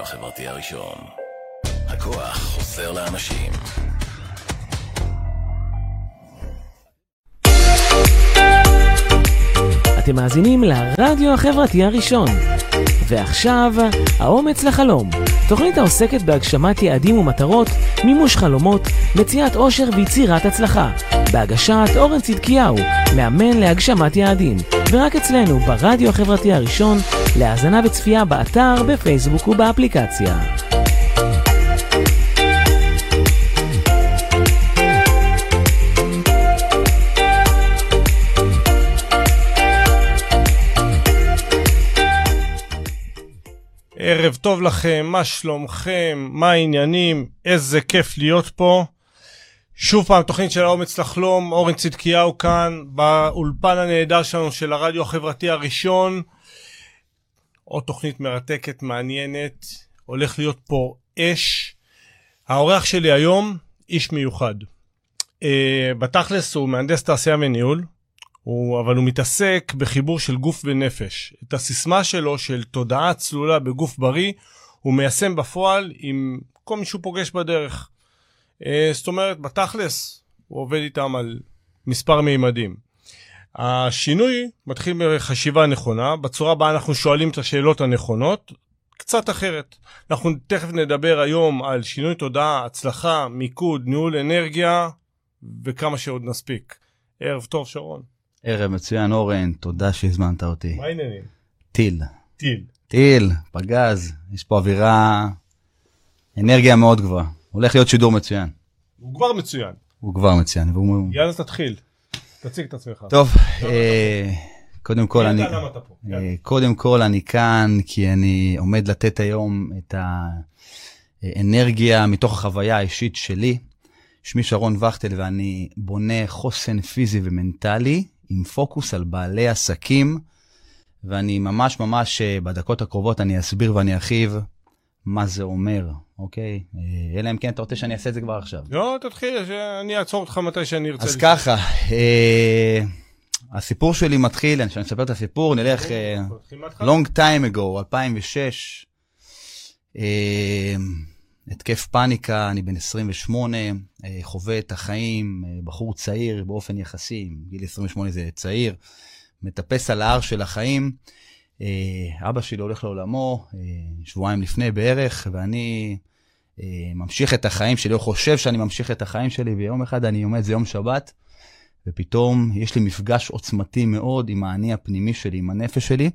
הרדיו החברתי הראשון. הכוח חוזר לאנשים. אתם מאזינים לרדיו החברתי הראשון. ועכשיו, האומץ לחלום. תוכנית העוסקת בהגשמת יעדים ומטרות, מימוש חלומות, מציאת אושר ויצירת הצלחה. בהגשת אורן צדקיהו, מאמן להגשמת יעדים. ורק אצלנו, ברדיו החברתי הראשון, להאזנה וצפייה באתר, בפייסבוק ובאפליקציה. ערב טוב לכם, מה שלומכם, מה העניינים, איזה כיף להיות פה. שוב פעם, תוכנית של האומץ לחלום, אורן צדקיהו כאן, באולפן הנהדר שלנו של הרדיו החברתי הראשון. עוד תוכנית מרתקת, מעניינת, הולך להיות פה אש. האורח שלי היום, איש מיוחד. Uh, בתכלס הוא מהנדס תעשייה וניהול, הוא, אבל הוא מתעסק בחיבור של גוף ונפש. את הסיסמה שלו של תודעה צלולה בגוף בריא, הוא מיישם בפועל עם כל מי שהוא פוגש בדרך. אה, זאת אומרת, בתכלס, הוא עובד איתם על מספר מימדים. השינוי מתחיל בחשיבה נכונה, בצורה בה אנחנו שואלים את השאלות הנכונות, קצת אחרת. אנחנו תכף נדבר היום על שינוי תודעה, הצלחה, מיקוד, ניהול אנרגיה, וכמה שעוד נספיק. ערב טוב, שרון. ערב מצוין, אורן, תודה שהזמנת אותי. מה העניינים? טיל. טיל. טיל, פגז, יש פה אווירה, אנרגיה מאוד גבוהה. הולך להיות שידור מצוין. הוא כבר מצוין. הוא כבר מצוין. והוא... יאללה, תתחיל. תציג את עצמך. טוב, אה, קודם כל אני... אה, קודם כל אני כאן כי אני עומד לתת היום את האנרגיה מתוך החוויה האישית שלי. שמי שרון וכטל ואני בונה חוסן פיזי ומנטלי עם פוקוס על בעלי עסקים, ואני ממש ממש אה, בדקות הקרובות אני אסביר ואני ארחיב מה זה אומר, אוקיי? אה, אלא אם כן אתה רוצה שאני אעשה את זה כבר עכשיו. לא, תתחיל, אני אעצור אותך מתי שאני ארצה. אז לשמוע. ככה, אה, הסיפור שלי מתחיל, כשאני אספר את הסיפור, נלך אה, מההתחלה. long time ago, 2006, אה, התקף פאניקה, אני בן 28, אה, חווה את החיים, אה, בחור צעיר באופן יחסי, גיל 28 זה צעיר, מטפס על ההר של החיים. אה, אבא שלי הולך לעולמו אה, שבועיים לפני בערך, ואני אה, ממשיך את החיים שלי, או חושב שאני ממשיך את החיים שלי, ויום אחד אני עומד, זה יום שבת, ופתאום יש לי מפגש עוצמתי מאוד עם האני הפנימי שלי, עם הנפש שלי.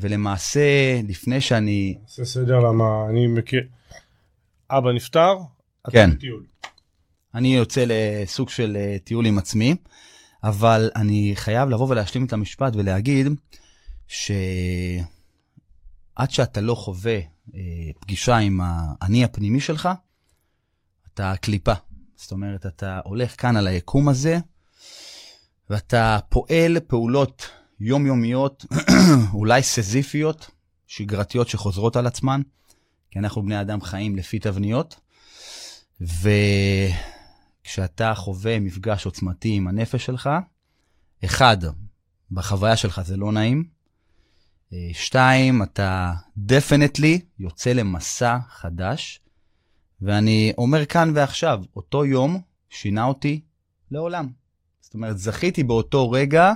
ולמעשה, לפני שאני... נעשה סדר למה אני מכיר. אבא נפטר, אתה כן. בטיול. אני יוצא לסוג של טיול עם עצמי, אבל אני חייב לבוא ולהשלים את המשפט ולהגיד שעד שאתה לא חווה אה, פגישה עם האני הפנימי שלך, אתה קליפה. זאת אומרת, אתה הולך כאן על היקום הזה, ואתה פועל פעולות יומיומיות, אולי סזיפיות, שגרתיות שחוזרות על עצמן, כי אנחנו בני אדם חיים לפי תבניות, וכשאתה חווה מפגש עוצמתי עם הנפש שלך, אחד, בחוויה שלך זה לא נעים, שתיים, אתה דפנטלי יוצא למסע חדש, ואני אומר כאן ועכשיו, אותו יום שינה אותי לעולם. זאת אומרת, זכיתי באותו רגע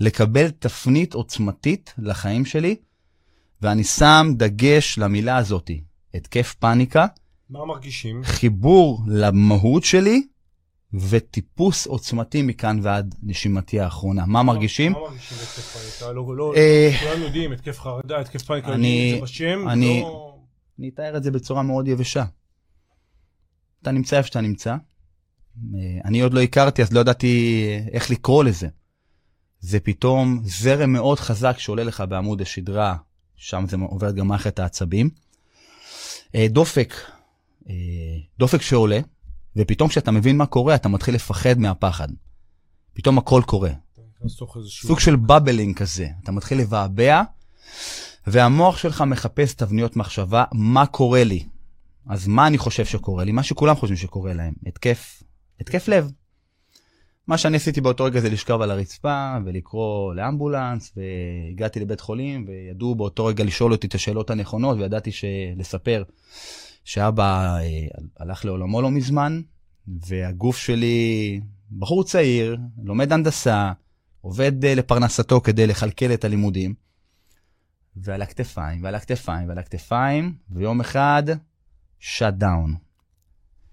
לקבל תפנית עוצמתית לחיים שלי, ואני שם דגש למילה הזאתי, התקף פאניקה, מה מרגישים? חיבור למהות שלי וטיפוס עוצמתי מכאן ועד נשימתי האחרונה. מה מרגישים? מה מרגישים התקף פאניקה? לא, לא, אה, כולנו יודעים, התקף חרדה, התקף פאניקה, אני- יודעים את זה בשם, אני- לא... אני אתאר את זה בצורה מאוד יבשה. אתה נמצא איפה שאתה נמצא. אה, אני עוד לא הכרתי, אז לא ידעתי איך לקרוא לזה. זה פתאום זרם מאוד חזק שעולה לך בעמוד השדרה, שם זה עובר גם מערכת העצבים. אה, דופק, אה, דופק שעולה, ופתאום כשאתה מבין מה קורה, אתה מתחיל לפחד מהפחד. פתאום הכל קורה. סוג של בבלינג כזה. אתה מתחיל לבעבע, והמוח שלך מחפש תבניות מחשבה, מה קורה לי. אז מה אני חושב שקורה לי? מה שכולם חושבים שקורה להם, התקף, התקף לב. מה שאני עשיתי באותו רגע זה לשכב על הרצפה ולקרוא לאמבולנס, והגעתי לבית חולים, וידעו באותו רגע לשאול אותי את השאלות הנכונות, וידעתי לספר שאבא אה, הלך לעולמו לא מזמן, והגוף שלי, בחור צעיר, לומד הנדסה, עובד אה, לפרנסתו כדי לכלכל את הלימודים, ועל הכתפיים, ועל הכתפיים, ועל הכתפיים, ויום אחד, שאט דאון.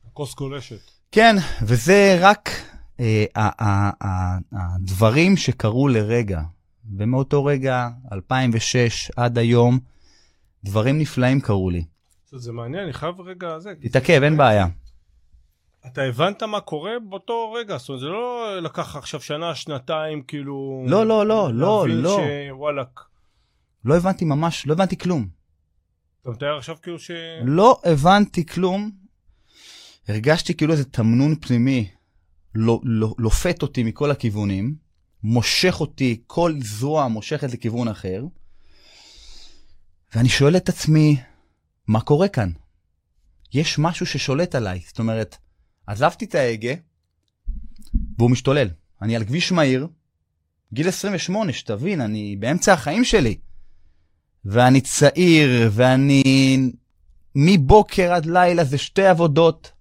הכוס גולשת. כן, וזה רק אה, הדברים שקרו לרגע. ומאותו רגע, 2006 עד היום, דברים נפלאים קרו לי. זה מעניין, אני חייב רגע... זה, תתעכב, אין בעיה. אתה הבנת מה קורה באותו רגע? זאת אומרת, זה לא לקח עכשיו שנה, שנתיים, כאילו... לא, לא, לא, לא, לא. שוואלאק. לא הבנתי ממש, לא הבנתי כלום. אתה מתאר עכשיו כאילו ש... לא הבנתי כלום. הרגשתי כאילו איזה תמנון פנימי לא, לא, לופת אותי מכל הכיוונים, מושך אותי, כל זרוע מושכת לכיוון אחר, ואני שואל את עצמי, מה קורה כאן? יש משהו ששולט עליי. זאת אומרת, עזבתי את ההגה, והוא משתולל. אני על כביש מהיר, גיל 28, שתבין, אני באמצע החיים שלי. ואני צעיר, ואני מבוקר עד לילה זה שתי עבודות,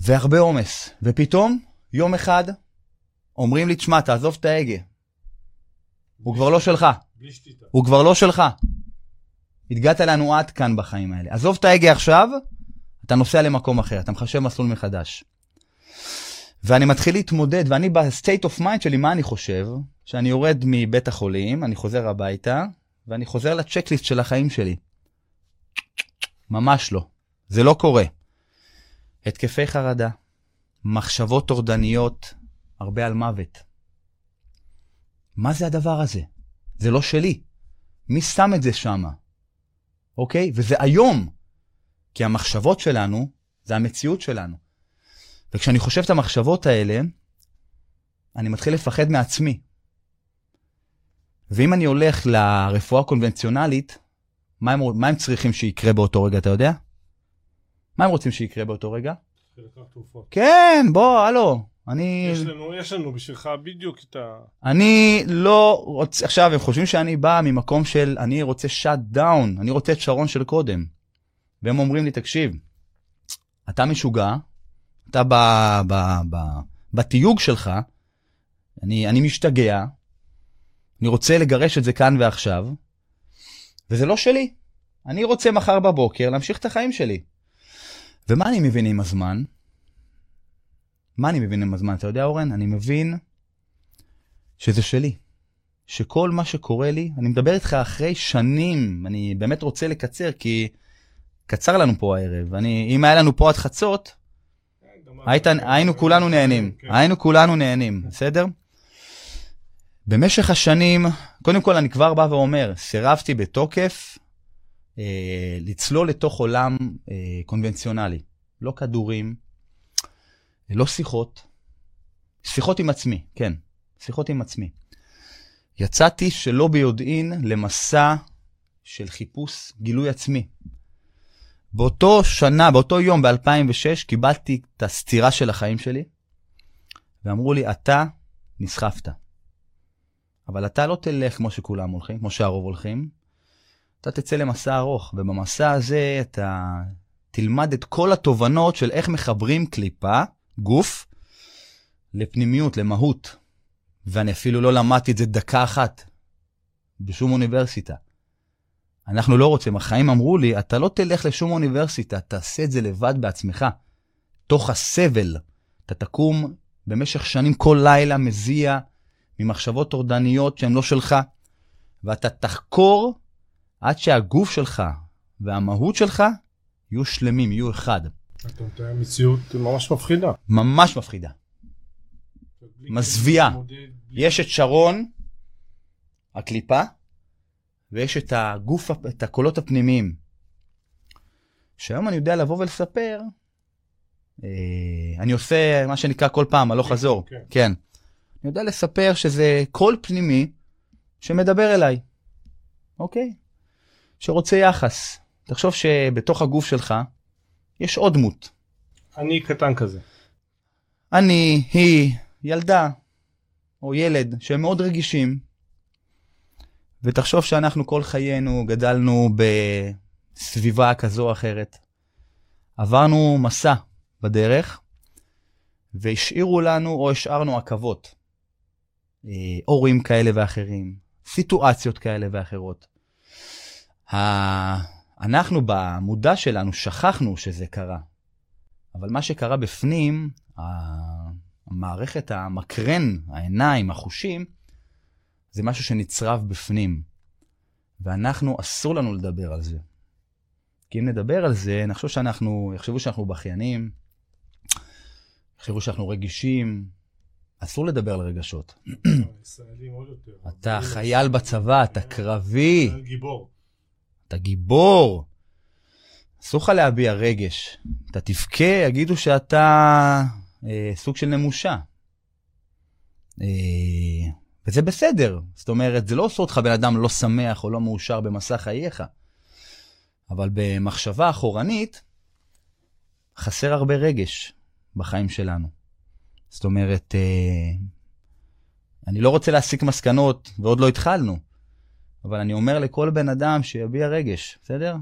והרבה עומס. ופתאום, יום אחד, אומרים לי, תשמע, תעזוב את ההגה. הוא כבר לא שלך. הוא כבר לא שלך. הגעת לנו עד כאן בחיים האלה. עזוב את ההגה עכשיו, אתה נוסע למקום אחר, אתה מחשב מסלול מחדש. ואני מתחיל להתמודד, ואני ב state of mind שלי, מה אני חושב? שאני יורד מבית החולים, אני חוזר הביתה, ואני חוזר ל checklist של החיים שלי. ממש לא. זה לא קורה. התקפי חרדה, מחשבות טורדניות, הרבה על מוות. מה זה הדבר הזה? זה לא שלי. מי שם את זה שמה? אוקיי? וזה היום. כי המחשבות שלנו, זה המציאות שלנו. וכשאני חושב את המחשבות האלה, אני מתחיל לפחד מעצמי. ואם אני הולך לרפואה הקונבנציונלית, מה הם, מה הם צריכים שיקרה באותו רגע, אתה יודע? מה הם רוצים שיקרה באותו רגע? כן, בוא, הלו. אני... יש לנו, יש לנו בשבילך בדיוק את ה... אני לא רוצה, עכשיו הם חושבים שאני בא ממקום של אני רוצה שאט דאון, אני רוצה את שרון של קודם. והם אומרים לי, תקשיב, אתה משוגע, אתה ב, ב, ב, בתיוג שלך, אני, אני משתגע, אני רוצה לגרש את זה כאן ועכשיו, וזה לא שלי. אני רוצה מחר בבוקר להמשיך את החיים שלי. ומה אני מבין עם הזמן? מה אני מבין עם הזמן? אתה יודע, אורן? אני מבין שזה שלי. שכל מה שקורה לי, אני מדבר איתך אחרי שנים, אני באמת רוצה לקצר, כי קצר לנו פה הערב. אני, אם היה לנו פה עד חצות, היית, היינו כולנו נהנים. כן. היינו כולנו נהנים, בסדר? במשך השנים, קודם כל אני כבר בא ואומר, סירבתי בתוקף אה, לצלול לתוך עולם אה, קונבנציונלי. לא כדורים, לא שיחות, שיחות עם עצמי, כן, שיחות עם עצמי. יצאתי שלא ביודעין למסע של חיפוש גילוי עצמי. באותו שנה, באותו יום, ב-2006, קיבלתי את הסתירה של החיים שלי, ואמרו לי, אתה נסחפת. אבל אתה לא תלך כמו שכולם הולכים, כמו שהרוב הולכים, אתה תצא למסע ארוך, ובמסע הזה אתה תלמד את כל התובנות של איך מחברים קליפה, גוף, לפנימיות, למהות. ואני אפילו לא למדתי את זה דקה אחת בשום אוניברסיטה. אנחנו לא רוצים, החיים אמרו לי, אתה לא תלך לשום אוניברסיטה, תעשה את זה לבד בעצמך. תוך הסבל, אתה תקום במשך שנים כל לילה מזיע ממחשבות טורדניות שהן לא שלך, ואתה תחקור עד שהגוף שלך והמהות שלך יהיו שלמים, יהיו אחד. אתה מתאר מציאות ממש מפחידה. ממש מפחידה. מזוויעה. יש את שרון, הקליפה, ויש את הגוף, את הקולות הפנימיים. שהיום אני יודע לבוא ולספר, אה, אני עושה מה שנקרא כל פעם, הלוך חזור. כן. כן. אני יודע לספר שזה קול פנימי שמדבר אליי, אוקיי? שרוצה יחס. תחשוב שבתוך הגוף שלך יש עוד דמות. אני קטן כזה. אני, היא, ילדה או ילד שהם מאוד רגישים, ותחשוב שאנחנו כל חיינו גדלנו בסביבה כזו או אחרת. עברנו מסע בדרך, והשאירו לנו או השארנו עכבות. אה, הורים כאלה ואחרים, סיטואציות כאלה ואחרות. אנחנו במודע שלנו שכחנו שזה קרה, אבל מה שקרה בפנים, המערכת המקרן, העיניים, החושים, זה משהו שנצרב בפנים. ואנחנו, אסור לנו לדבר על זה. כי אם נדבר על זה, נחשוב שאנחנו, יחשבו שאנחנו בכיינים, יחשבו שאנחנו רגישים, אסור לדבר על רגשות. אתה חייל בצבא, אתה קרבי. גיבור. אתה גיבור. אסור לך להביע רגש. אתה תבכה, יגידו שאתה אה, סוג של נמושה. אה, וזה בסדר. זאת אומרת, זה לא עושה אותך בן אדם לא שמח או לא מאושר במסע חייך. אבל במחשבה אחורנית, חסר הרבה רגש בחיים שלנו. זאת אומרת, אה, אני לא רוצה להסיק מסקנות, ועוד לא התחלנו, אבל אני אומר לכל בן אדם שיביע רגש, בסדר?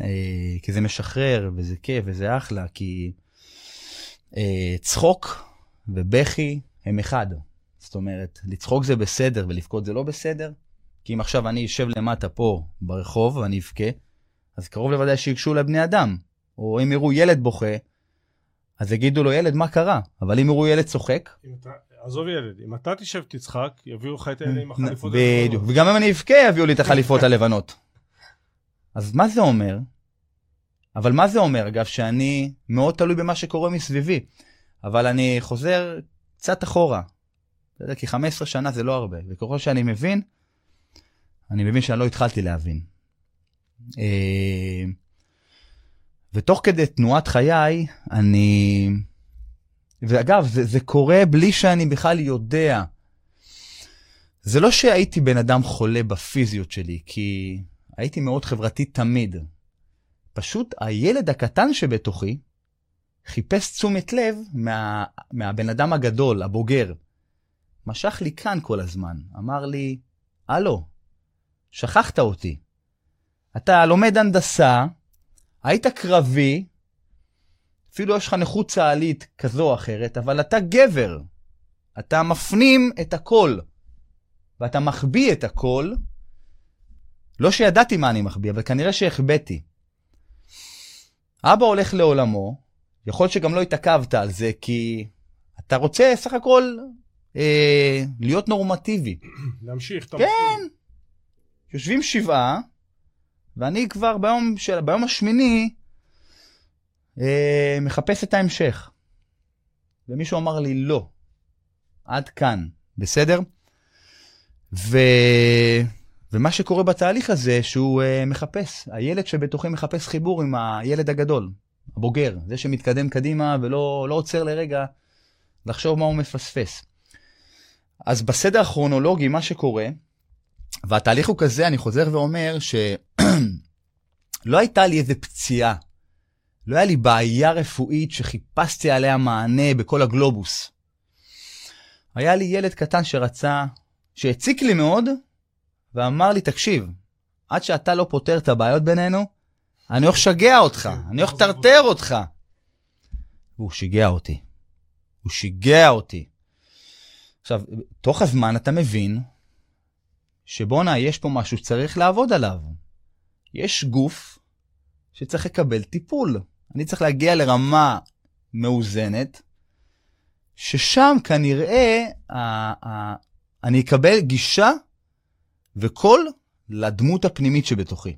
אה, כי זה משחרר, וזה כיף, וזה אחלה, כי אה, צחוק ובכי הם אחד. זאת אומרת, לצחוק זה בסדר ולבכות זה לא בסדר, כי אם עכשיו אני אשב למטה פה ברחוב ואני אבכה, אז קרוב לוודאי שיגשו לבני אדם. או אם יראו ילד בוכה, אז יגידו לו, ילד, מה קרה? אבל אם יראו ילד צוחק... אתה, עזוב ילד, אם אתה תשב תצחק, יביאו לך את אלה עם החליפות הלבנות. בדיוק, וגם אם אני אבכה, יביאו לי את החליפות הלבנות. אז מה זה אומר? אבל מה זה אומר, אגב, שאני מאוד תלוי במה שקורה מסביבי. אבל אני חוזר קצת אחורה. אתה יודע, כי 15 שנה זה לא הרבה, וככל שאני מבין, אני מבין שאני לא התחלתי להבין. אה, ותוך כדי תנועת חיי, אני... ואגב, זה, זה קורה בלי שאני בכלל יודע. זה לא שהייתי בן אדם חולה בפיזיות שלי, כי הייתי מאוד חברתי תמיד. פשוט הילד הקטן שבתוכי חיפש תשומת לב מה, מהבן אדם הגדול, הבוגר. משך לי כאן כל הזמן, אמר לי, הלו, שכחת אותי. אתה לומד הנדסה, היית קרבי, אפילו יש לך נכות צה"לית כזו או אחרת, אבל אתה גבר. אתה מפנים את הכל, ואתה מחביא את הכל. לא שידעתי מה אני מחביא, אבל כנראה שהחבאתי. אבא הולך לעולמו, יכול להיות שגם לא התעכבת על זה, כי אתה רוצה סך הכל אה, להיות נורמטיבי. להמשיך את כן. יושבים שבעה, ואני כבר ביום, של, ביום השמיני מחפש את ההמשך. ומישהו אמר לי, לא, עד כאן, בסדר? ו... ומה שקורה בתהליך הזה, שהוא uh, מחפש, הילד שבתוכי מחפש חיבור עם הילד הגדול, הבוגר, זה שמתקדם קדימה ולא לא עוצר לרגע לחשוב מה הוא מפספס. אז בסדר הכרונולוגי, מה שקורה, והתהליך הוא כזה, אני חוזר ואומר, שלא הייתה לי איזה פציעה, לא היה לי בעיה רפואית שחיפשתי עליה מענה בכל הגלובוס. היה לי ילד קטן שרצה, שהציק לי מאוד, ואמר לי, תקשיב, עד שאתה לא פותר את הבעיות בינינו, אני הולך לשגע אותך, אני הולך לטרטר אותך. והוא שיגע אותי. הוא שיגע אותי. עכשיו, תוך הזמן אתה מבין שבואנה, יש פה משהו שצריך לעבוד עליו. יש גוף שצריך לקבל טיפול. אני צריך להגיע לרמה מאוזנת, ששם כנראה ה- ה- אני אקבל גישה וקול לדמות הפנימית שבתוכי.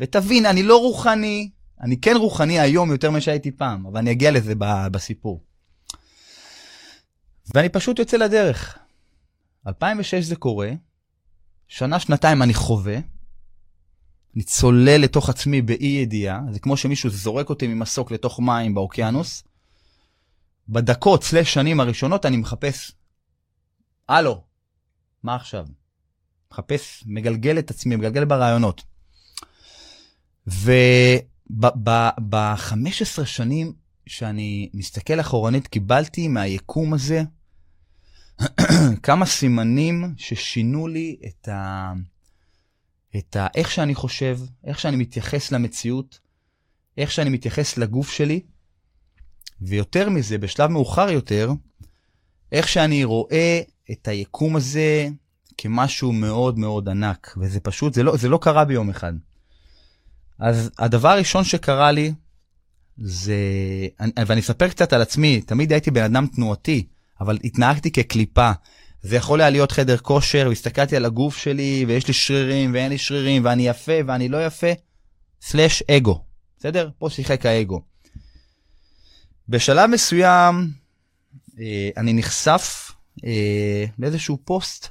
ותבין, אני לא רוחני, אני כן רוחני היום יותר ממה שהייתי פעם, אבל אני אגיע לזה בסיפור. ואני פשוט יוצא לדרך. 2006 זה קורה, שנה, שנתיים אני חווה, אני צולל לתוך עצמי באי ידיעה, זה כמו שמישהו זורק אותי ממסוק לתוך מים באוקיינוס. בדקות, סלש שנים הראשונות, אני מחפש, הלו, מה עכשיו? מחפש, מגלגל את עצמי, מגלגל ברעיונות. וב-15 שנים שאני מסתכל אחורנית, קיבלתי מהיקום הזה כמה סימנים ששינו לי את ה... את ה... איך שאני חושב, איך שאני מתייחס למציאות, איך שאני מתייחס לגוף שלי, ויותר מזה, בשלב מאוחר יותר, איך שאני רואה את היקום הזה כמשהו מאוד מאוד ענק, וזה פשוט, זה לא, זה לא קרה ביום אחד. אז הדבר הראשון שקרה לי, זה, ואני אספר קצת על עצמי, תמיד הייתי בן אדם תנועתי, אבל התנהגתי כקליפה. זה יכול היה להיות חדר כושר, והסתכלתי על הגוף שלי, ויש לי שרירים, ואין לי שרירים, ואני יפה, ואני לא יפה, סלאש אגו, בסדר? פה שיחק האגו. בשלב מסוים, אה, אני נחשף אה, לאיזשהו פוסט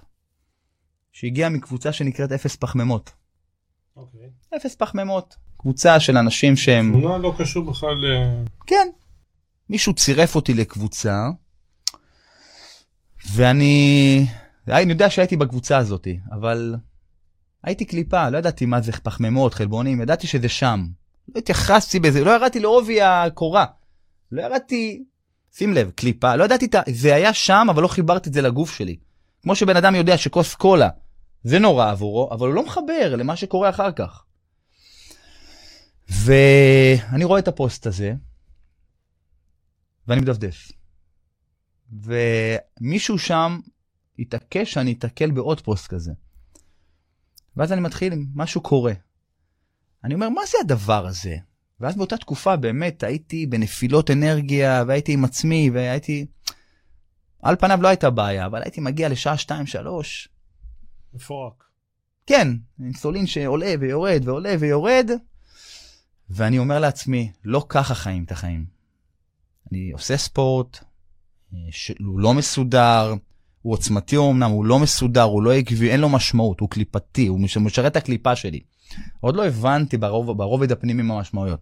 שהגיע מקבוצה שנקראת אפס פחמימות. אוקיי. אפס פחמימות. קבוצה של אנשים שהם... תמונה לא קשור בכלל ל... כן. מישהו צירף אותי לקבוצה, ואני... אני יודע שהייתי בקבוצה הזאת, אבל הייתי קליפה, לא ידעתי מה זה פחמימות, חלבונים, ידעתי שזה שם. לא התייחסתי בזה, לא ירדתי לעובי הקורה. לא ירדתי, שים לב, קליפה, לא ידעתי, זה היה שם, אבל לא חיברתי את זה לגוף שלי. כמו שבן אדם יודע שכוס קולה זה נורא עבורו, אבל הוא לא מחבר למה שקורה אחר כך. ואני רואה את הפוסט הזה, ואני מדפדף. ומישהו שם התעקש שאני אתקל בעוד פוסט כזה. ואז אני מתחיל עם משהו קורה. אני אומר, מה זה הדבר הזה? ואז באותה תקופה באמת הייתי בנפילות אנרגיה, והייתי עם עצמי, והייתי... על פניו לא הייתה בעיה, אבל הייתי מגיע לשעה 2-3. מפורק. כן, אינסולין שעולה ויורד ועולה ויורד, ואני אומר לעצמי, לא ככה חיים את החיים. אני עושה ספורט, הוא לא מסודר, הוא עוצמתי אמנם, הוא לא מסודר, הוא לא עקבי, אין לו משמעות, הוא קליפתי, הוא משרת את הקליפה שלי. עוד לא הבנתי ברוב, ברובד הפנימי מה המשמעויות.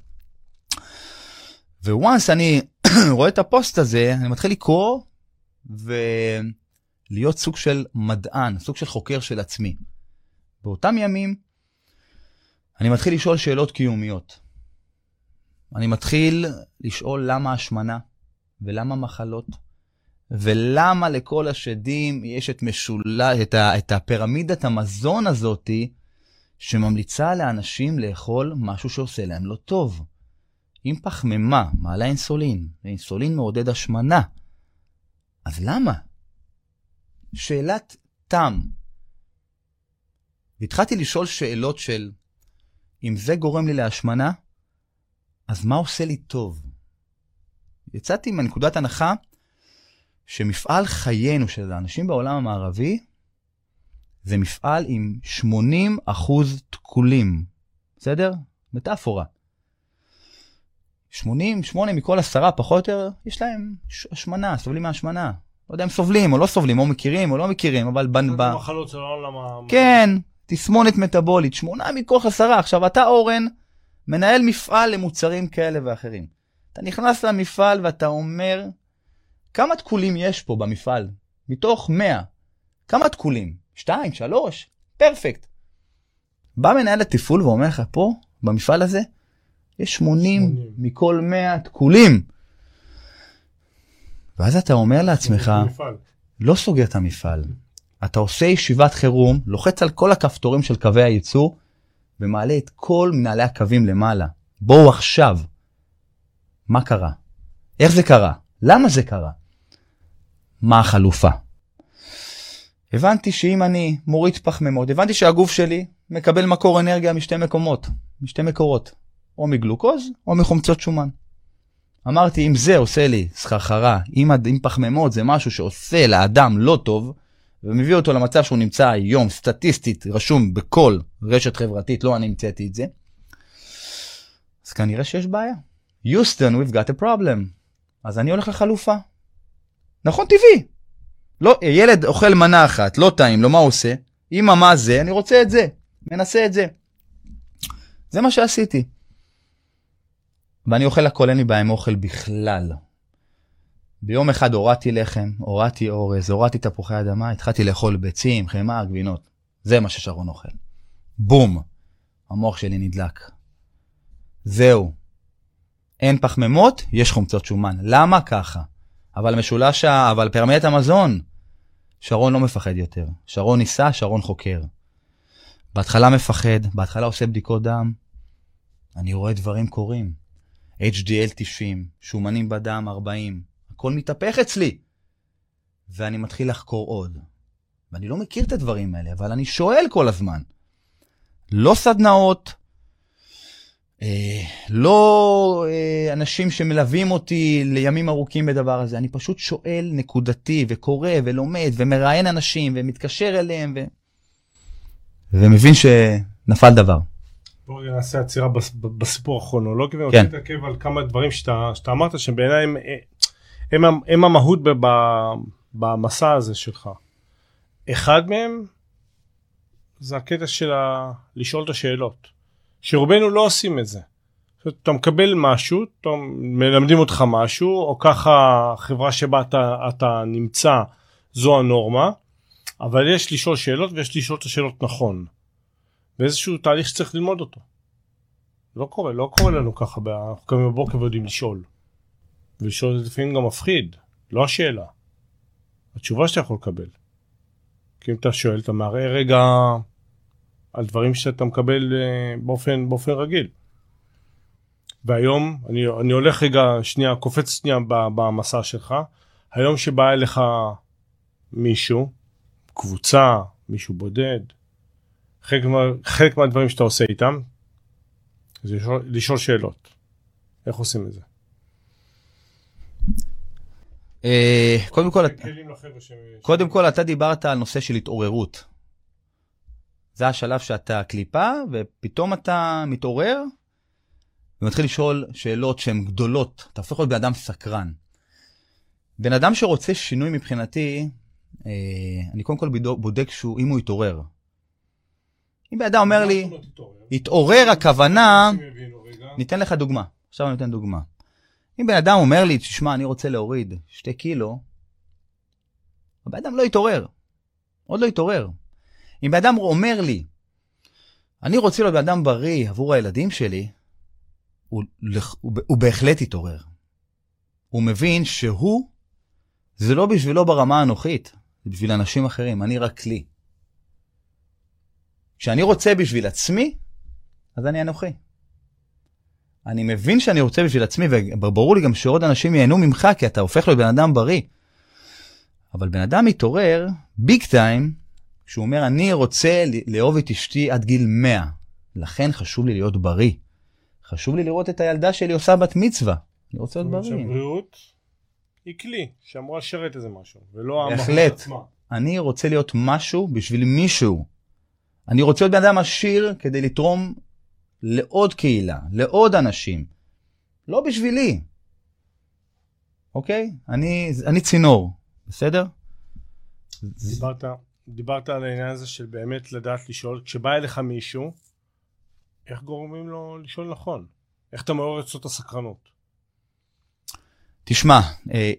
וואנס אני רואה את הפוסט הזה, אני מתחיל לקרוא ולהיות סוג של מדען, סוג של חוקר של עצמי. באותם ימים אני מתחיל לשאול שאלות קיומיות. אני מתחיל לשאול למה השמנה ולמה מחלות ולמה לכל השדים יש את, משולה, את, ה, את הפירמידת המזון הזאתי שממליצה לאנשים לאכול משהו שעושה להם לא טוב. אם פחמימה מעלה אינסולין, ואינסולין מעודד השמנה, אז למה? שאלת תם. והתחלתי לשאול שאלות של, אם זה גורם לי להשמנה, אז מה עושה לי טוב? יצאתי מנקודת הנחה שמפעל חיינו של האנשים בעולם המערבי זה מפעל עם 80 אחוז תקולים, בסדר? מטאפורה. 80, 8 מכל עשרה, פחות או יותר, יש להם השמנה, סובלים מהשמנה. לא יודע אם סובלים או לא סובלים, או מכירים או לא מכירים, אבל... זה מחלות של העולם... כן, תסמונת מטאבולית, 8 מכל עשרה. עכשיו, אתה, אורן, מנהל מפעל למוצרים כאלה ואחרים. אתה נכנס למפעל ואתה אומר, כמה תקולים יש פה במפעל? מתוך 100. כמה תקולים? 2, 3? פרפקט. בא מנהל התפעול ואומר לך, פה, במפעל הזה, יש 80, 80. מכל 100 תקולים. ואז אתה אומר לעצמך, לא סוגר את המפעל. אתה עושה ישיבת חירום, לוחץ על כל הכפתורים של קווי הייצור, ומעלה את כל מנהלי הקווים למעלה. בואו עכשיו. מה קרה? איך זה קרה? למה זה קרה? מה החלופה? הבנתי שאם אני מוריד פחמימות, הבנתי שהגוף שלי מקבל מקור אנרגיה משתי מקומות, משתי מקורות, או מגלוקוז או מחומצות שומן. אמרתי, אם זה עושה לי סחרחרה, אם, אם פחמימות זה משהו שעושה לאדם לא טוב, ומביא אותו למצב שהוא נמצא היום, סטטיסטית, רשום בכל רשת חברתית, לא אני המצאתי את זה, אז כנראה שיש בעיה. Houston, we've got a problem. אז אני הולך לחלופה. נכון, טבעי. לא, ילד אוכל מנה אחת, לא טעים לו, מה הוא עושה? אמא, מה זה? אני רוצה את זה. מנסה את זה. זה מה שעשיתי. ואני אוכל הכל, אין לי בעיה עם אוכל בכלל. ביום אחד הורדתי לחם, הורדתי אורז, הורדתי תפוחי אדמה, התחלתי לאכול ביצים, חמאה, גבינות. זה מה ששרון אוכל. בום! המוח שלי נדלק. זהו. אין פחמימות, יש חומצות שומן. למה? ככה. אבל משולש, ה- אבל פירמידת המזון, שרון לא מפחד יותר. שרון ניסה, שרון חוקר. בהתחלה מפחד, בהתחלה עושה בדיקות דם. אני רואה דברים קורים. HDL 90, שומנים בדם 40, הכל מתהפך אצלי. ואני מתחיל לחקור עוד. ואני לא מכיר את הדברים האלה, אבל אני שואל כל הזמן. לא סדנאות, לא אה, אנשים שמלווים אותי לימים ארוכים בדבר הזה, אני פשוט שואל נקודתי וקורא ולומד ומראיין אנשים ומתקשר אליהם ו... ומבין שנפל דבר. בואו נעשה עצירה בסיפור הכרונולוגי, ואני כן. רוצה להתעכב על כמה דברים שאתה, שאתה אמרת שבעיניי הם, הם, הם, הם המהות ב, ב, במסע הזה שלך. אחד מהם זה הקטע של ה, לשאול את השאלות, שרובנו לא עושים את זה. אתה מקבל משהו, אתה מלמדים אותך משהו, או ככה החברה שבה אתה, אתה נמצא זו הנורמה, אבל יש לשאול שאלות ויש לשאול את השאלות נכון. באיזשהו תהליך שצריך ללמוד אותו. לא קורה, לא קורה לנו ככה, אנחנו קמים בבוקר ויודעים לשאול. ולשאול זה לפעמים גם מפחיד, לא השאלה. התשובה שאתה יכול לקבל. כי אם אתה שואל, אתה מערער רגע על דברים שאתה מקבל אה, באופן, באופן רגיל. והיום, אני, אני הולך רגע, שנייה, קופץ שנייה במסע שלך, היום שבא אליך מישהו, קבוצה, מישהו בודד, חלק, מה, חלק מהדברים שאתה עושה איתם זה לשאול, לשאול שאלות. איך עושים את זה? אה, קודם כל. קודם כל, אתה דיברת על נושא של התעוררות. זה השלב שאתה קליפה, ופתאום אתה מתעורר, ומתחיל לשאול שאלות שהן גדולות. אתה הופך להיות בן אדם סקרן. בן אדם שרוצה שינוי מבחינתי, אה, אני קודם כל בודק שהוא, אם הוא התעורר. אם בן אדם אומר לי, התעורר הכוונה, ניתן לך דוגמה. עכשיו אני נותן דוגמה. אם בן אדם אומר לי, תשמע, אני רוצה להוריד שתי קילו, הבן אדם לא התעורר. עוד לא התעורר. אם בן אדם אומר לי, אני רוצה להיות בן אדם בריא עבור הילדים שלי, הוא, הוא, הוא בהחלט התעורר. הוא מבין שהוא, זה לא בשבילו ברמה הנוחית, זה בשביל אנשים אחרים, אני רק כלי. כשאני רוצה בשביל עצמי, אז אני אנוכי. אני מבין שאני רוצה בשביל עצמי, וברור לי גם שעוד אנשים ייהנו ממך, כי אתה הופך להיות בן אדם בריא. אבל בן אדם מתעורר, ביג טיים, כשהוא אומר, אני רוצה לאהוב את אשתי עד גיל 100. לכן חשוב לי להיות בריא. חשוב לי לראות את הילדה שלי עושה בת מצווה. אני רוצה להיות בריא. שהבריאות היא כלי שאמורה לשרת איזה משהו, ולא המהות בהחלט. עצמה. אני רוצה להיות משהו בשביל מישהו. אני רוצה להיות בן אדם עשיר כדי לתרום לעוד קהילה, לעוד אנשים. לא בשבילי. אוקיי? אני, אני צינור, בסדר? דיברת, דיברת על העניין הזה של באמת לדעת לשאול, כשבא אליך מישהו, איך גורמים לו לשאול נכון? איך אתה מעורר אצלו הסקרנות? תשמע, אה,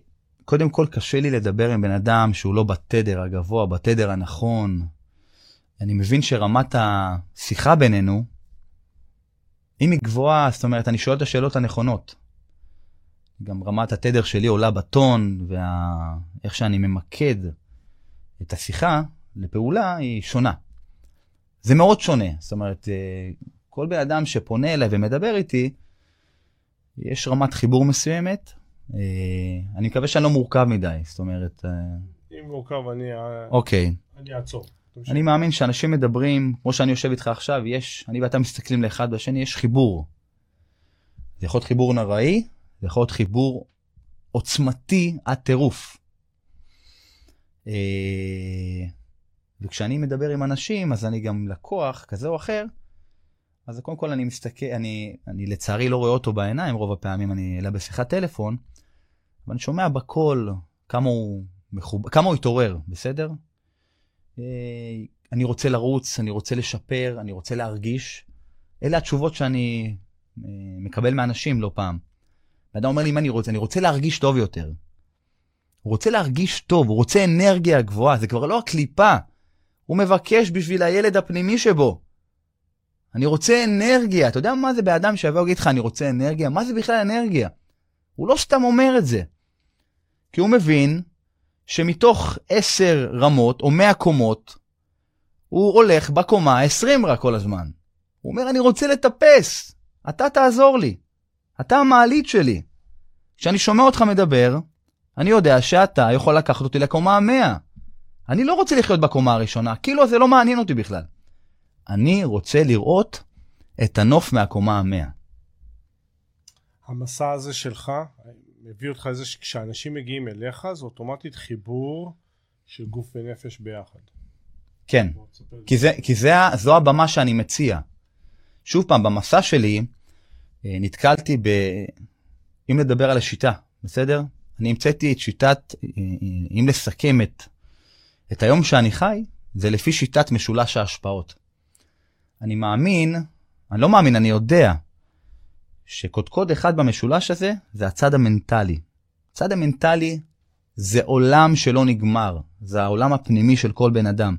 קודם כל קשה לי לדבר עם בן אדם שהוא לא בתדר הגבוה, בתדר הנכון. אני מבין שרמת השיחה בינינו, אם היא גבוהה, זאת אומרת, אני שואל את השאלות הנכונות. גם רמת התדר שלי עולה בטון, ואיך וה... שאני ממקד את השיחה לפעולה היא שונה. זה מאוד שונה. זאת אומרת, אה, כל בן אדם שפונה אליי ומדבר איתי, יש רמת חיבור מסוימת. אה, אני מקווה שאני לא מורכב מדי, זאת אומרת, אה, אם מורכב אני, אוקיי. אני אעצור. אני מאמין שאנשים מדברים, כמו שאני יושב איתך עכשיו, יש, אני ואתה מסתכלים לאחד בשני, יש חיבור. זה יכול להיות חיבור נוראי, זה יכול להיות חיבור עוצמתי עד טירוף. וכשאני מדבר עם אנשים, אז אני גם לקוח כזה או אחר, אז קודם כל אני מסתכל, אני, אני לצערי לא רואה אותו בעיניים, רוב הפעמים אני אלא בשיחת טלפון, אבל אני שומע בקול כמה הוא, מחוב... כמה הוא התעורר, בסדר? אה, אני רוצה לרוץ, אני רוצה לשפר, אני רוצה להרגיש. אלה התשובות שאני אה, מקבל מאנשים לא פעם. ואדם אומר לי, מה אני רוצה? אני רוצה להרגיש טוב יותר. הוא רוצה להרגיש טוב, הוא רוצה אנרגיה גבוהה, זה כבר לא הקליפה. הוא מבקש בשביל הילד הפנימי שבו. אני רוצה אנרגיה. אתה יודע מה זה באדם שיבוא ויגיד לך, אני רוצה אנרגיה? מה זה בכלל אנרגיה? הוא לא סתם אומר את זה. כי הוא מבין שמתוך עשר רמות או מאה קומות, הוא הולך בקומה ה-20 רק כל הזמן. הוא אומר, אני רוצה לטפס, אתה תעזור לי. אתה המעלית שלי. כשאני שומע אותך מדבר, אני יודע שאתה יכול לקחת אותי לקומה המאה. אני לא רוצה לחיות בקומה הראשונה, כאילו זה לא מעניין אותי בכלל. אני רוצה לראות את הנוף מהקומה המאה. המסע הזה שלך מביא אותך לזה שכשאנשים מגיעים אליך זה אוטומטית חיבור של גוף ונפש ביחד. כן. כי, זה, כי זה, זו הבמה שאני מציע. שוב פעם, במסע שלי אה, נתקלתי ב... אם לדבר על השיטה, בסדר? אני המצאתי את שיטת, אה, אה, אם לסכם את, את היום שאני חי, זה לפי שיטת משולש ההשפעות. אני מאמין, אני לא מאמין, אני יודע, שקודקוד אחד במשולש הזה זה הצד המנטלי. הצד המנטלי זה עולם שלא נגמר, זה העולם הפנימי של כל בן אדם.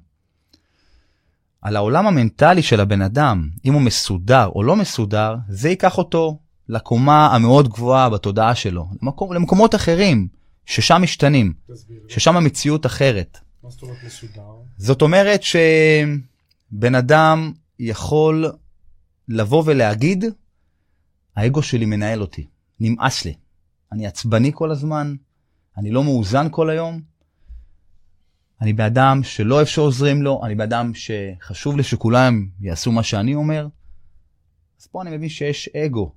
על העולם המנטלי של הבן אדם, אם הוא מסודר או לא מסודר, זה ייקח אותו לקומה המאוד גבוהה בתודעה שלו, למקום, למקומות אחרים, ששם משתנים. ששם המציאות אחרת. מסודר? זאת אומרת שבן אדם יכול לבוא ולהגיד, האגו שלי מנהל אותי, נמאס לי. אני עצבני כל הזמן, אני לא מאוזן כל היום. אני באדם שלא אוהב שעוזרים לו, אני באדם שחשוב לי שכולם יעשו מה שאני אומר. אז פה אני מבין שיש אגו.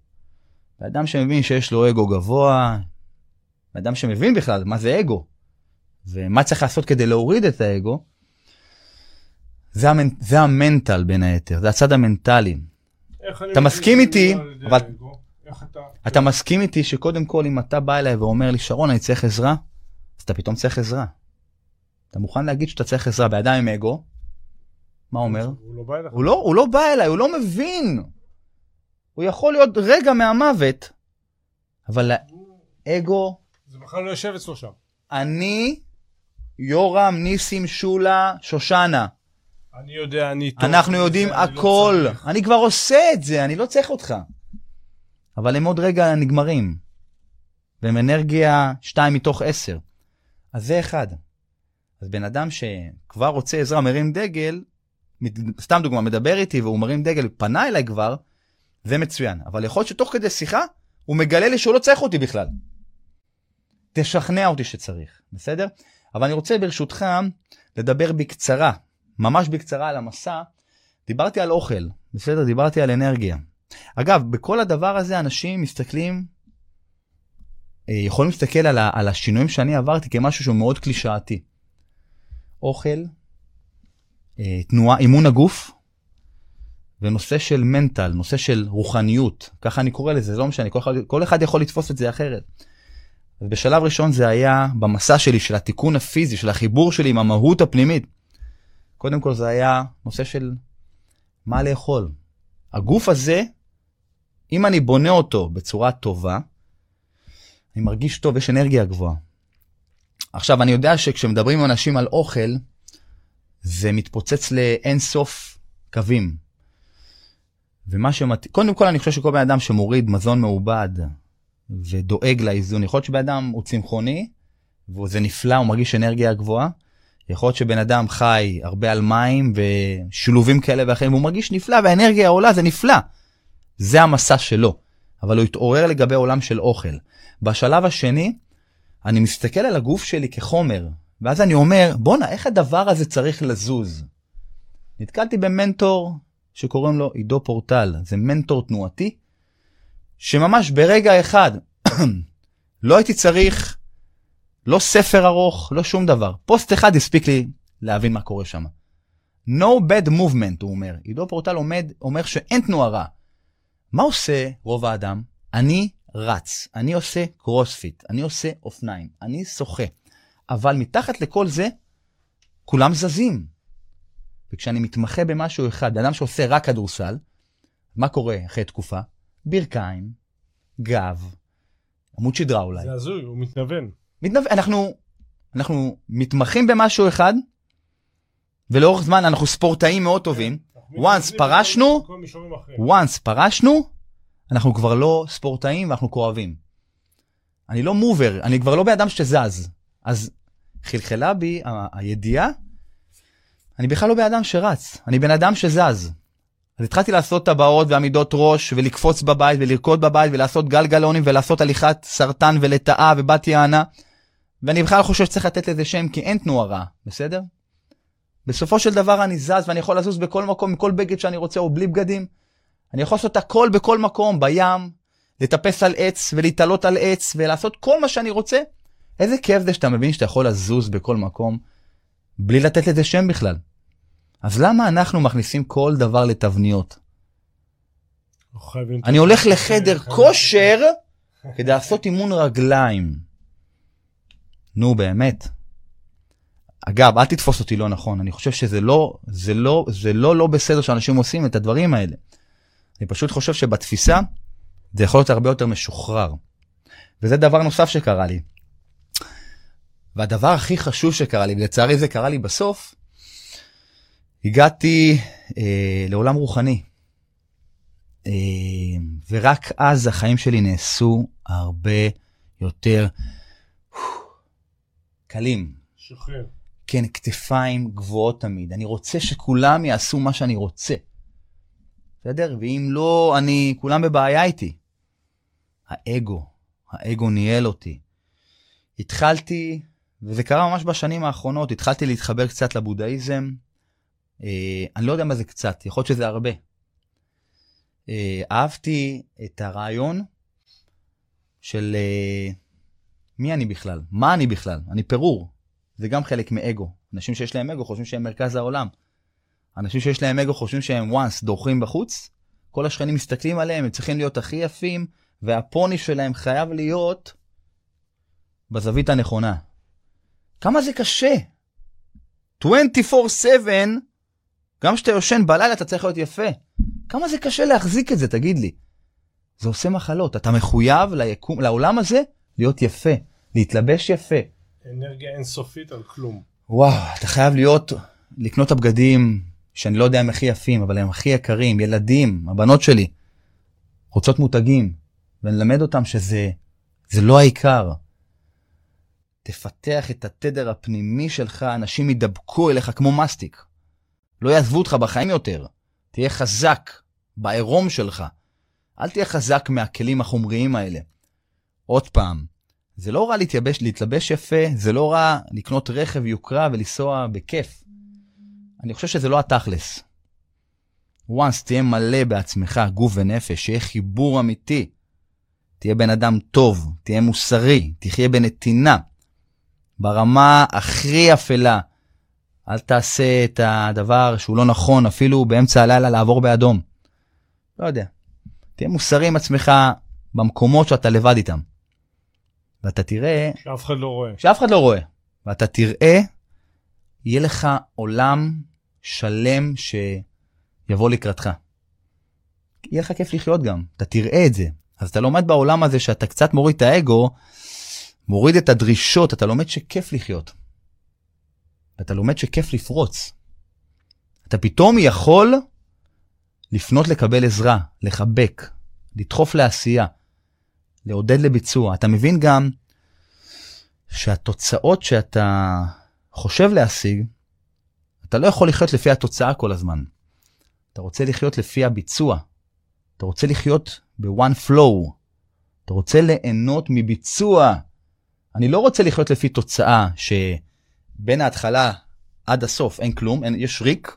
באדם שמבין שיש לו אגו גבוה, באדם שמבין בכלל מה זה אגו, ומה צריך לעשות כדי להוריד את האגו, זה, המנ... זה המנטל בין היתר, זה הצד המנטלי. אתה מסכים איתי, אבל- אתה... אתה מסכים איתי שקודם כל אם אתה בא אליי ואומר לי שרון אני צריך עזרה, אז אתה פתאום צריך עזרה. אתה מוכן להגיד שאתה צריך עזרה באדם עם אגו? מה אומר? הוא לא בא אליך. הוא לא, הוא לא בא אליי, הוא לא מבין. הוא יכול להיות רגע מהמוות, אבל האגו, זה בכלל לא יושב אצלו שם. אני, יורם, ניסים, שולה, שושנה. אני יודע, אני טוב. אנחנו יודעים זה, אני לא הכל. צריך. אני כבר עושה את זה, אני לא צריך אותך. אבל הם עוד רגע נגמרים. והם אנרגיה 2 מתוך 10. אז זה אחד. אז בן אדם שכבר רוצה עזרה, מרים דגל, סתם דוגמה, מדבר איתי והוא מרים דגל, פנה אליי כבר, זה מצוין. אבל יכול להיות שתוך כדי שיחה, הוא מגלה לי שהוא לא צריך אותי בכלל. תשכנע אותי שצריך, בסדר? אבל אני רוצה ברשותך לדבר בקצרה, ממש בקצרה על המסע. דיברתי על אוכל, בסדר? דיברתי על אנרגיה. אגב, בכל הדבר הזה אנשים מסתכלים, אה, יכולים להסתכל על, ה, על השינויים שאני עברתי כמשהו שהוא מאוד קלישאתי. אוכל, אה, תנועה, אימון הגוף, ונושא של מנטל, נושא של רוחניות, ככה אני קורא לזה, זה לא משנה, כל אחד, כל אחד יכול לתפוס את זה אחרת. בשלב ראשון זה היה במסע שלי, של התיקון הפיזי, של החיבור שלי עם המהות הפנימית. קודם כל זה היה נושא של מה לאכול. הגוף הזה, אם אני בונה אותו בצורה טובה, אני מרגיש טוב, יש אנרגיה גבוהה. עכשיו, אני יודע שכשמדברים עם אנשים על אוכל, זה מתפוצץ לאין סוף קווים. ומה שמת... קודם כל, אני חושב שכל בן אדם שמוריד מזון מעובד ודואג לאיזון, יכול להיות שבן אדם הוא צמחוני, וזה נפלא, הוא מרגיש אנרגיה גבוהה. יכול להיות שבן אדם חי הרבה על מים ושילובים כאלה ואחרים, והוא מרגיש נפלא והאנרגיה עולה, זה נפלא. זה המסע שלו. אבל הוא התעורר לגבי עולם של אוכל. בשלב השני, אני מסתכל על הגוף שלי כחומר, ואז אני אומר, בואנה, איך הדבר הזה צריך לזוז? נתקלתי במנטור שקוראים לו עידו פורטל, זה מנטור תנועתי, שממש ברגע אחד, לא הייתי צריך לא ספר ארוך, לא שום דבר. פוסט אחד הספיק לי להבין מה קורה שם. No bad movement, הוא אומר. עידו פורטל עומד, אומר שאין תנועה רעה. מה עושה רוב האדם? אני רץ, אני עושה קרוספיט, אני עושה אופניים, אני שוחה. אבל מתחת לכל זה, כולם זזים. וכשאני מתמחה במשהו אחד, אדם שעושה רק כדורסל, מה קורה אחרי תקופה? ברכיים, גב, עמוד שדרה אולי. זה הזוי, הוא מתנוון. מתנו... אנחנו, אנחנו מתמחים במשהו אחד, ולאורך זמן אנחנו ספורטאים מאוד טובים, once פרשנו, once פרשנו, אנחנו כבר לא ספורטאים ואנחנו כואבים. אני לא מובר, אני כבר לא בן אדם שזז. אז חלחלה בי הידיעה, אני בכלל לא בן אדם שרץ, אני בן אדם שזז. אז התחלתי לעשות טבעות ועמידות ראש, ולקפוץ בבית, ולרקוד בבית, ולעשות גלגלונים, ולעשות הליכת סרטן ולטאה ובת יענה, ואני בכלל לא חושב שצריך לתת לזה שם, כי אין תנועה רעה, בסדר? בסופו של דבר אני זז, ואני יכול לזוז בכל מקום, עם כל בגד שאני רוצה, או בלי בגדים. אני יכול לעשות הכל בכל מקום, בים, לטפס על עץ, ולהתעלות על עץ, ולעשות כל מה שאני רוצה. איזה כיף זה שאתה מבין שאתה יכול לזוז בכל מקום, בלי לתת לזה שם בכלל. אז למה אנחנו מכניסים כל דבר לתבניות? אני הולך לחדר כושר כדי לעשות אימון רגליים. נו, באמת. אגב, אל תתפוס אותי לא נכון, אני חושב שזה לא, זה לא, זה לא לא בסדר שאנשים עושים את הדברים האלה. אני פשוט חושב שבתפיסה זה יכול להיות הרבה יותר משוחרר. וזה דבר נוסף שקרה לי. והדבר הכי חשוב שקרה לי, ולצערי זה קרה לי בסוף, הגעתי אה, לעולם רוחני. אה, ורק אז החיים שלי נעשו הרבה יותר קלים. שחרר. כן, כתפיים גבוהות תמיד. אני רוצה שכולם יעשו מה שאני רוצה. בסדר? ואם לא, אני, כולם בבעיה איתי. האגו, האגו ניהל אותי. התחלתי, וזה קרה ממש בשנים האחרונות, התחלתי להתחבר קצת לבודהיזם. אה, אני לא יודע מה זה קצת, יכול להיות שזה הרבה. אה, אהבתי את הרעיון של אה, מי אני בכלל, מה אני בכלל, אני פירור. זה גם חלק מאגו. אנשים שיש להם אגו חושבים שהם מרכז העולם. אנשים שיש להם אגו חושבים שהם once דורכים בחוץ, כל השכנים מסתכלים עליהם, הם צריכים להיות הכי יפים, והפוני שלהם חייב להיות בזווית הנכונה. כמה זה קשה. 24/7, גם כשאתה יושן בלילה אתה צריך להיות יפה. כמה זה קשה להחזיק את זה, תגיד לי. זה עושה מחלות. אתה מחויב ליקום, לעולם הזה להיות יפה, להתלבש יפה. אנרגיה אינסופית על כלום. וואו, אתה חייב להיות, לקנות את הבגדים שאני לא יודע אם הכי יפים, אבל הם הכי יקרים, ילדים, הבנות שלי, רוצות מותגים, ונלמד אותם שזה זה לא העיקר. תפתח את התדר הפנימי שלך, אנשים ידבקו אליך כמו מסטיק. לא יעזבו אותך בחיים יותר. תהיה חזק בעירום שלך. אל תהיה חזק מהכלים החומריים האלה. עוד פעם, זה לא רע להתייבש, להתלבש יפה, זה לא רע לקנות רכב יוקרה ולנסוע בכיף. אני חושב שזה לא התכלס. once תהיה מלא בעצמך, גוף ונפש, שיהיה חיבור אמיתי. תהיה בן אדם טוב, תהיה מוסרי, תחיה בנתינה. ברמה הכי אפלה. אל תעשה את הדבר שהוא לא נכון, אפילו באמצע הלילה לעבור באדום. לא יודע. תהיה מוסרי עם עצמך במקומות שאתה לבד איתם. ואתה תראה שאף אחד לא רואה. שאף אחד לא רואה. ואתה תראה, יהיה לך עולם שלם שיבוא לקראתך. יהיה לך כיף לחיות גם, אתה תראה את זה. אז אתה לומד בעולם הזה שאתה קצת מוריד את האגו, מוריד את הדרישות, אתה לומד שכיף לחיות. אתה לומד שכיף לפרוץ. אתה פתאום יכול לפנות לקבל עזרה, לחבק, לדחוף לעשייה, לעודד לביצוע. אתה מבין גם שהתוצאות שאתה חושב להשיג, אתה לא יכול לחיות לפי התוצאה כל הזמן. אתה רוצה לחיות לפי הביצוע. אתה רוצה לחיות ב-one flow. אתה רוצה ליהנות מביצוע. אני לא רוצה לחיות לפי תוצאה שבין ההתחלה עד הסוף אין כלום, אין, יש ריק,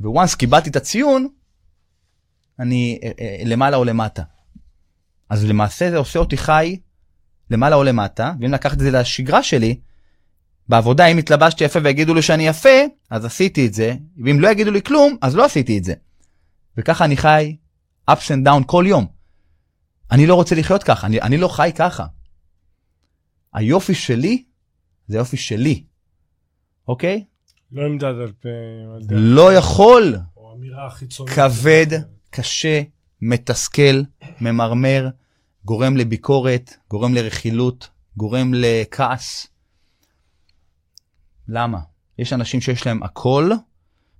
וואנס קיבלתי את הציון, אני אה, אה, למעלה או למטה. אז למעשה זה עושה אותי חי למעלה או למטה, ואם לקחת את זה לשגרה שלי, בעבודה אם התלבשתי יפה ויגידו לי שאני יפה, אז עשיתי את זה, ואם לא יגידו לי כלום, אז לא עשיתי את זה. וככה אני חי ups and down כל יום. אני לא רוצה לחיות ככה, אני, אני לא חי ככה. היופי שלי זה יופי שלי, אוקיי? לא נמדד על פי... לא יכול או אמירה חיצונית. כבד, קשה, מתסכל, ממרמר, גורם לביקורת, גורם לרכילות, גורם לכעס. למה? יש אנשים שיש להם הכל,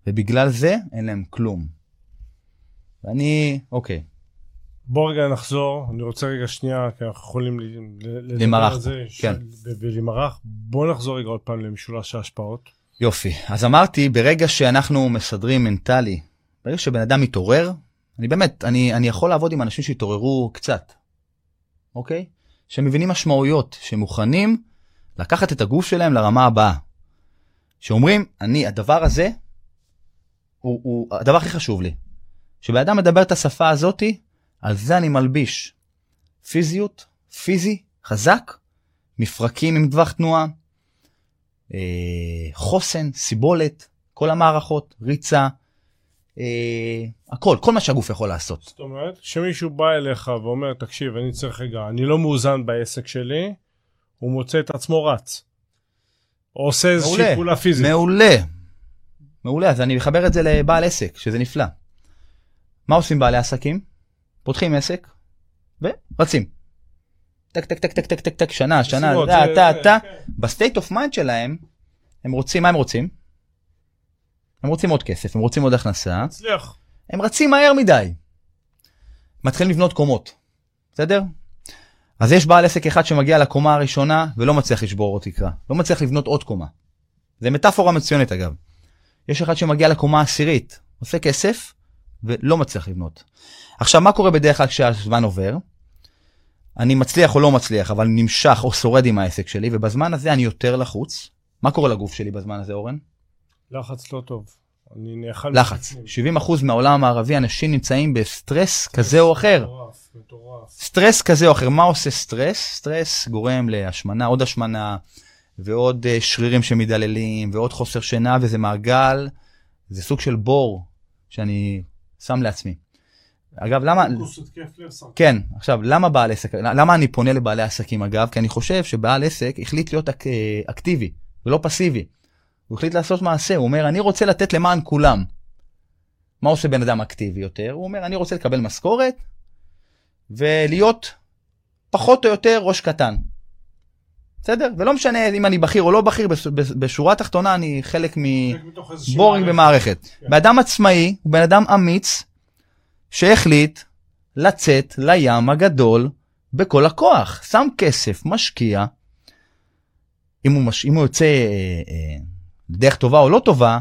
ובגלל זה אין להם כלום. ואני, אוקיי, בוא רגע נחזור, אני רוצה רגע שנייה, כי אנחנו יכולים לדבר על זה, כן. ו- ולמרח. בוא נחזור רגע עוד פעם למשולש ההשפעות. יופי. אז אמרתי, ברגע שאנחנו מסדרים מנטלי, ברגע שבן אדם מתעורר, אני באמת, אני, אני יכול לעבוד עם אנשים שהתעוררו קצת, אוקיי? שמבינים משמעויות, שמוכנים לקחת את הגוף שלהם לרמה הבאה. שאומרים, אני, הדבר הזה, הוא, הוא הדבר הכי חשוב לי. כשבן אדם מדבר את השפה הזאתי, על זה אני מלביש. פיזיות, פיזי, חזק, מפרקים עם טווח תנועה, אה, חוסן, סיבולת, כל המערכות, ריצה, אה, הכל, כל מה שהגוף יכול לעשות. זאת אומרת, כשמישהו בא אליך ואומר, תקשיב, אני צריך רגע, אני לא מאוזן בעסק שלי, הוא מוצא את עצמו רץ. או עושה איזושהי. פעולה פיזית. מעולה. מעולה, אז אני מחבר את זה לבעל עסק, שזה נפלא. מה עושים בעלי עסקים? פותחים עסק ורצים. טק טק טק טק טק טק טק שנה שנה זה- טה. כן. ב state of mind שלהם הם רוצים מה הם רוצים? הם רוצים עוד כסף הם רוצים עוד הכנסה הצליח. הם רצים מהר מדי. מתחילים לבנות קומות, בסדר? אז יש בעל עסק אחד שמגיע לקומה הראשונה ולא מצליח לשבור עוד תקרה, לא מצליח לבנות עוד קומה. זה מטאפורה מצוינת אגב. יש אחד שמגיע לקומה העשירית, עושה כסף ולא מצליח לבנות. עכשיו מה קורה בדרך כלל כשהזמן עובר? אני מצליח או לא מצליח, אבל נמשך או שורד עם העסק שלי, ובזמן הזה אני יותר לחוץ. מה קורה לגוף שלי בזמן הזה, אורן? לחץ לא טוב. אני נאכל... לחץ. מבפנים. 70% מהעולם המערבי אנשים נמצאים בסטרס כזה או אחר. מטורף, מטורף. סטרס כזה או אחר. מה עושה סטרס? סטרס גורם להשמנה, עוד השמנה, ועוד אה, שרירים שמדללים, ועוד חוסר שינה, וזה מעגל, זה סוג של בור שאני שם לעצמי. אגב, למה... כן, עכשיו, למה בעל עסק, למה אני פונה לבעלי עסקים אגב? כי אני חושב שבעל עסק החליט להיות אק, אה, אקטיבי ולא פסיבי. הוא החליט לעשות מעשה, הוא אומר, אני רוצה לתת למען כולם. מה עושה בן אדם אקטיבי יותר? הוא אומר, אני רוצה לקבל משכורת ולהיות פחות או יותר ראש קטן. בסדר? ולא משנה אם אני בכיר או לא בכיר, בש- בש- בשורה התחתונה אני חלק מ... חלק מתוך איזושהי בורינג מערכת. במערכת. כן. בן אדם עצמאי הוא בן אדם אמיץ שהחליט לצאת לים הגדול בכל הכוח. שם כסף, משקיע. אם הוא, מש... אם הוא יוצא אה, אה, דרך טובה או לא טובה,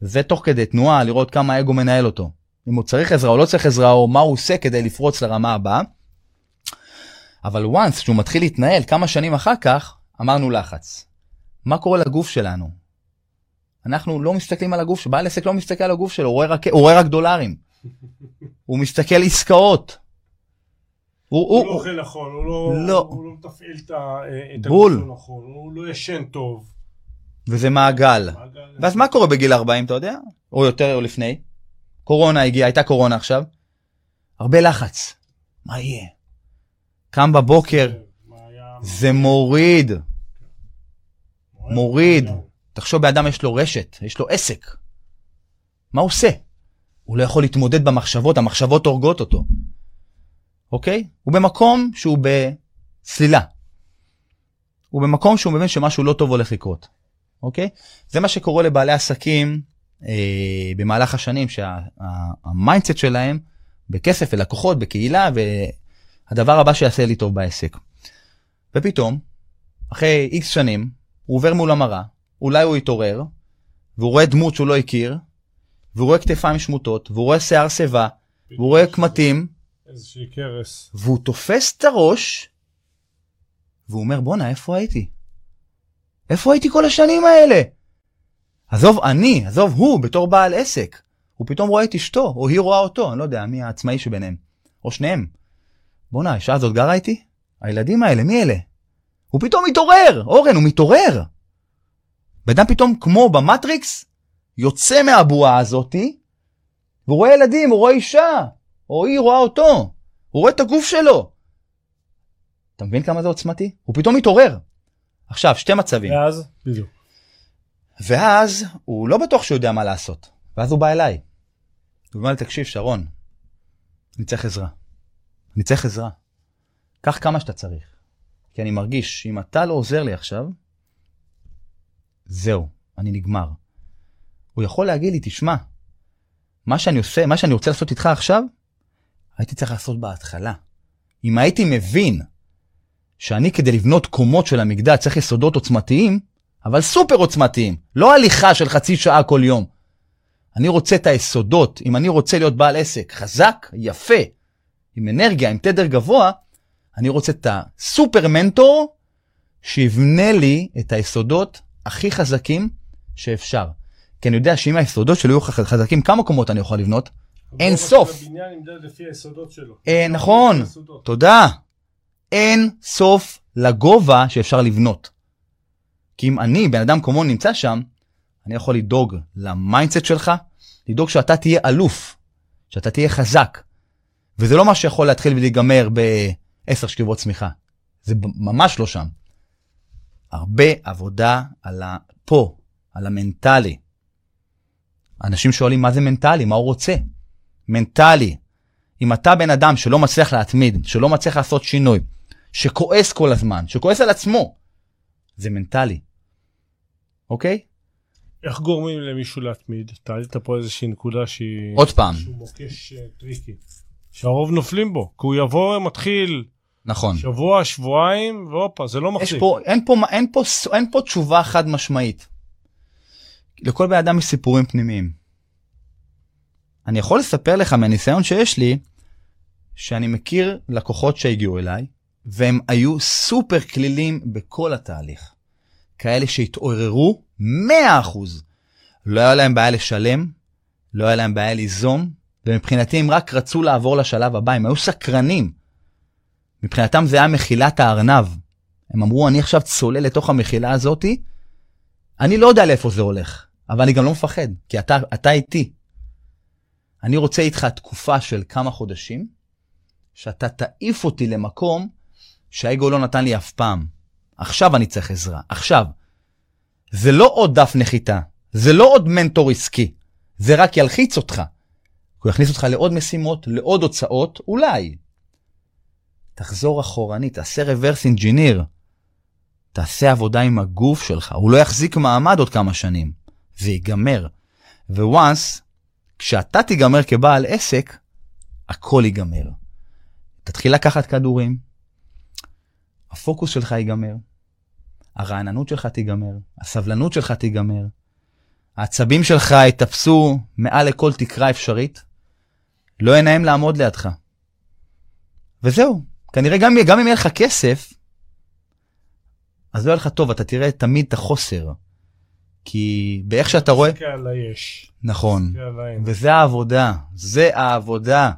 זה תוך כדי תנועה, לראות כמה האגו מנהל אותו. אם הוא צריך עזרה או לא צריך עזרה, או מה הוא עושה כדי לפרוץ לרמה הבאה. אבל once שהוא מתחיל להתנהל כמה שנים אחר כך, אמרנו לחץ. מה קורה לגוף שלנו? אנחנו לא מסתכלים על הגוף, בעל עסק לא מסתכל על הגוף שלו, הוא רואה רק, הוא רואה רק דולרים. הוא מסתכל עסקאות. הוא, הוא הוא, לא הוא, אוכל נכון, הוא לא, לא. הוא לא מתפעל את את. הגוף שלו נכון, הוא לא ישן טוב. וזה מעגל. מעגל- ואז מה קורה בגיל 40, אתה יודע? או יותר או לפני? קורונה הגיעה, הייתה קורונה עכשיו. הרבה לחץ. מה יהיה? קם בבוקר, זה מוריד. מוריד. תחשוב, באדם יש לו רשת, יש לו עסק. מה הוא עושה? הוא לא יכול להתמודד במחשבות, המחשבות הורגות אותו. אוקיי? הוא במקום שהוא בסלילה. הוא במקום שהוא מבין שמשהו לא טוב הולך לקרות. אוקיי? זה מה שקורה לבעלי עסקים אה, במהלך השנים, שה mindset שלהם בכסף ולקוחות, בקהילה, והדבר הבא שיעשה לי טוב בעסק. ופתאום, אחרי איקס שנים, הוא עובר מול המראה, אולי הוא יתעורר, והוא רואה דמות שהוא לא הכיר, והוא רואה כתפיים שמוטות, והוא רואה שיער שיבה, והוא רואה קמטים, איזושהי קרס. והוא תופס את הראש, והוא אומר, בואנה, איפה הייתי? איפה הייתי כל השנים האלה? עזוב אני, עזוב הוא, בתור בעל עסק. הוא פתאום רואה את אשתו, או היא רואה אותו, אני לא יודע, מי העצמאי שביניהם. או שניהם. בואנה, האישה הזאת גרה איתי? הילדים האלה, מי אלה? הוא פתאום מתעורר, אורן, הוא מתעורר. בן אדם פתאום, כמו במטריקס, יוצא מהבועה הזאתי, והוא רואה ילדים, הוא רואה אישה, או היא רואה אותו, הוא רואה את הגוף שלו. אתה מבין כמה זה עוצמתי? הוא פתאום מתעורר. עכשיו, שתי מצבים. ואז, בדיוק. ואז הוא לא בטוח שהוא יודע מה לעשות. ואז הוא בא אליי. הוא אומר לי, תקשיב, שרון, אני צריך עזרה. אני צריך עזרה. קח כמה שאתה צריך. כי אני מרגיש שאם אתה לא עוזר לי עכשיו, זהו, אני נגמר. הוא יכול להגיד לי, תשמע, מה שאני עושה, מה שאני רוצה לעשות איתך עכשיו, הייתי צריך לעשות בהתחלה. אם הייתי מבין שאני כדי לבנות קומות של המגדל צריך יסודות עוצמתיים, אבל סופר עוצמתיים, לא הליכה של חצי שעה כל יום. אני רוצה את היסודות, אם אני רוצה להיות בעל עסק חזק, יפה, עם אנרגיה, עם תדר גבוה, אני רוצה את הסופר מנטור שיבנה לי את היסודות הכי חזקים שאפשר. כי אני יודע שאם היסודות שלי יהיו חזקים, כמה קומות אני יכול לבנות? אין סוף. שלו. אה, נכון. תודה. אין סוף לגובה שאפשר לבנות. כי אם אני, בן אדם כמוני, נמצא שם, אני יכול לדאוג ל mindset שלך, לדאוג שאתה תהיה אלוף, שאתה תהיה חזק. וזה לא מה שיכול להתחיל ולהיגמר בעשר שכיבות צמיחה. זה ממש לא שם. הרבה עבודה על ה... פה, על המנטלי. אנשים שואלים מה זה מנטלי, מה הוא רוצה. מנטלי. אם אתה בן אדם שלא מצליח להתמיד, שלא מצליח לעשות שינוי, שכועס כל הזמן, שכועס על עצמו, זה מנטלי. אוקיי? איך גורמים למישהו להתמיד? אתה העלית פה איזושהי נקודה שהיא... עוד פעם. שהוא מוקש אה, tricky. שהרוב נופלים בו. כי הוא יבוא, מתחיל נכון. שבוע, שבועיים, והופה, זה לא מחזיק. פה, אין פה, אין פה, אין פה תשובה חד משמעית. לכל בן אדם יש סיפורים פנימיים. אני יכול לספר לך מהניסיון שיש לי, שאני מכיר לקוחות שהגיעו אליי, והם היו סופר כלילים בכל התהליך. כאלה שהתעוררו 100%. לא היה להם בעיה לשלם, לא היה להם בעיה ליזום, ומבחינתי הם רק רצו לעבור לשלב הבא, הם היו סקרנים. מבחינתם זה היה מחילת הארנב. הם אמרו, אני עכשיו צולל לתוך המחילה הזאתי, אני לא יודע לאיפה זה הולך, אבל אני גם לא מפחד, כי אתה, אתה איתי. אני רוצה איתך תקופה של כמה חודשים, שאתה תעיף אותי למקום שהאגו לא נתן לי אף פעם. עכשיו אני צריך עזרה, עכשיו. זה לא עוד דף נחיתה, זה לא עוד מנטור עסקי, זה רק ילחיץ אותך. הוא יכניס אותך לעוד משימות, לעוד הוצאות, אולי. תחזור אחורנית, תעשה reverse engineer. תעשה עבודה עם הגוף שלך, הוא לא יחזיק מעמד עוד כמה שנים. זה ייגמר. וואנס, כשאתה תיגמר כבעל עסק, הכל ייגמר. תתחיל לקחת כדורים, הפוקוס שלך ייגמר, הרעננות שלך תיגמר, הסבלנות שלך תיגמר, העצבים שלך יתפסו מעל לכל תקרה אפשרית, לא יהיה נעים לעמוד לידך. וזהו, כנראה גם, גם אם יהיה לך כסף, אז לא יהיה לך טוב, אתה תראה תמיד את החוסר. כי באיך שאתה רואה... תסתכל על היש. נכון. וזה העבודה, זה העבודה.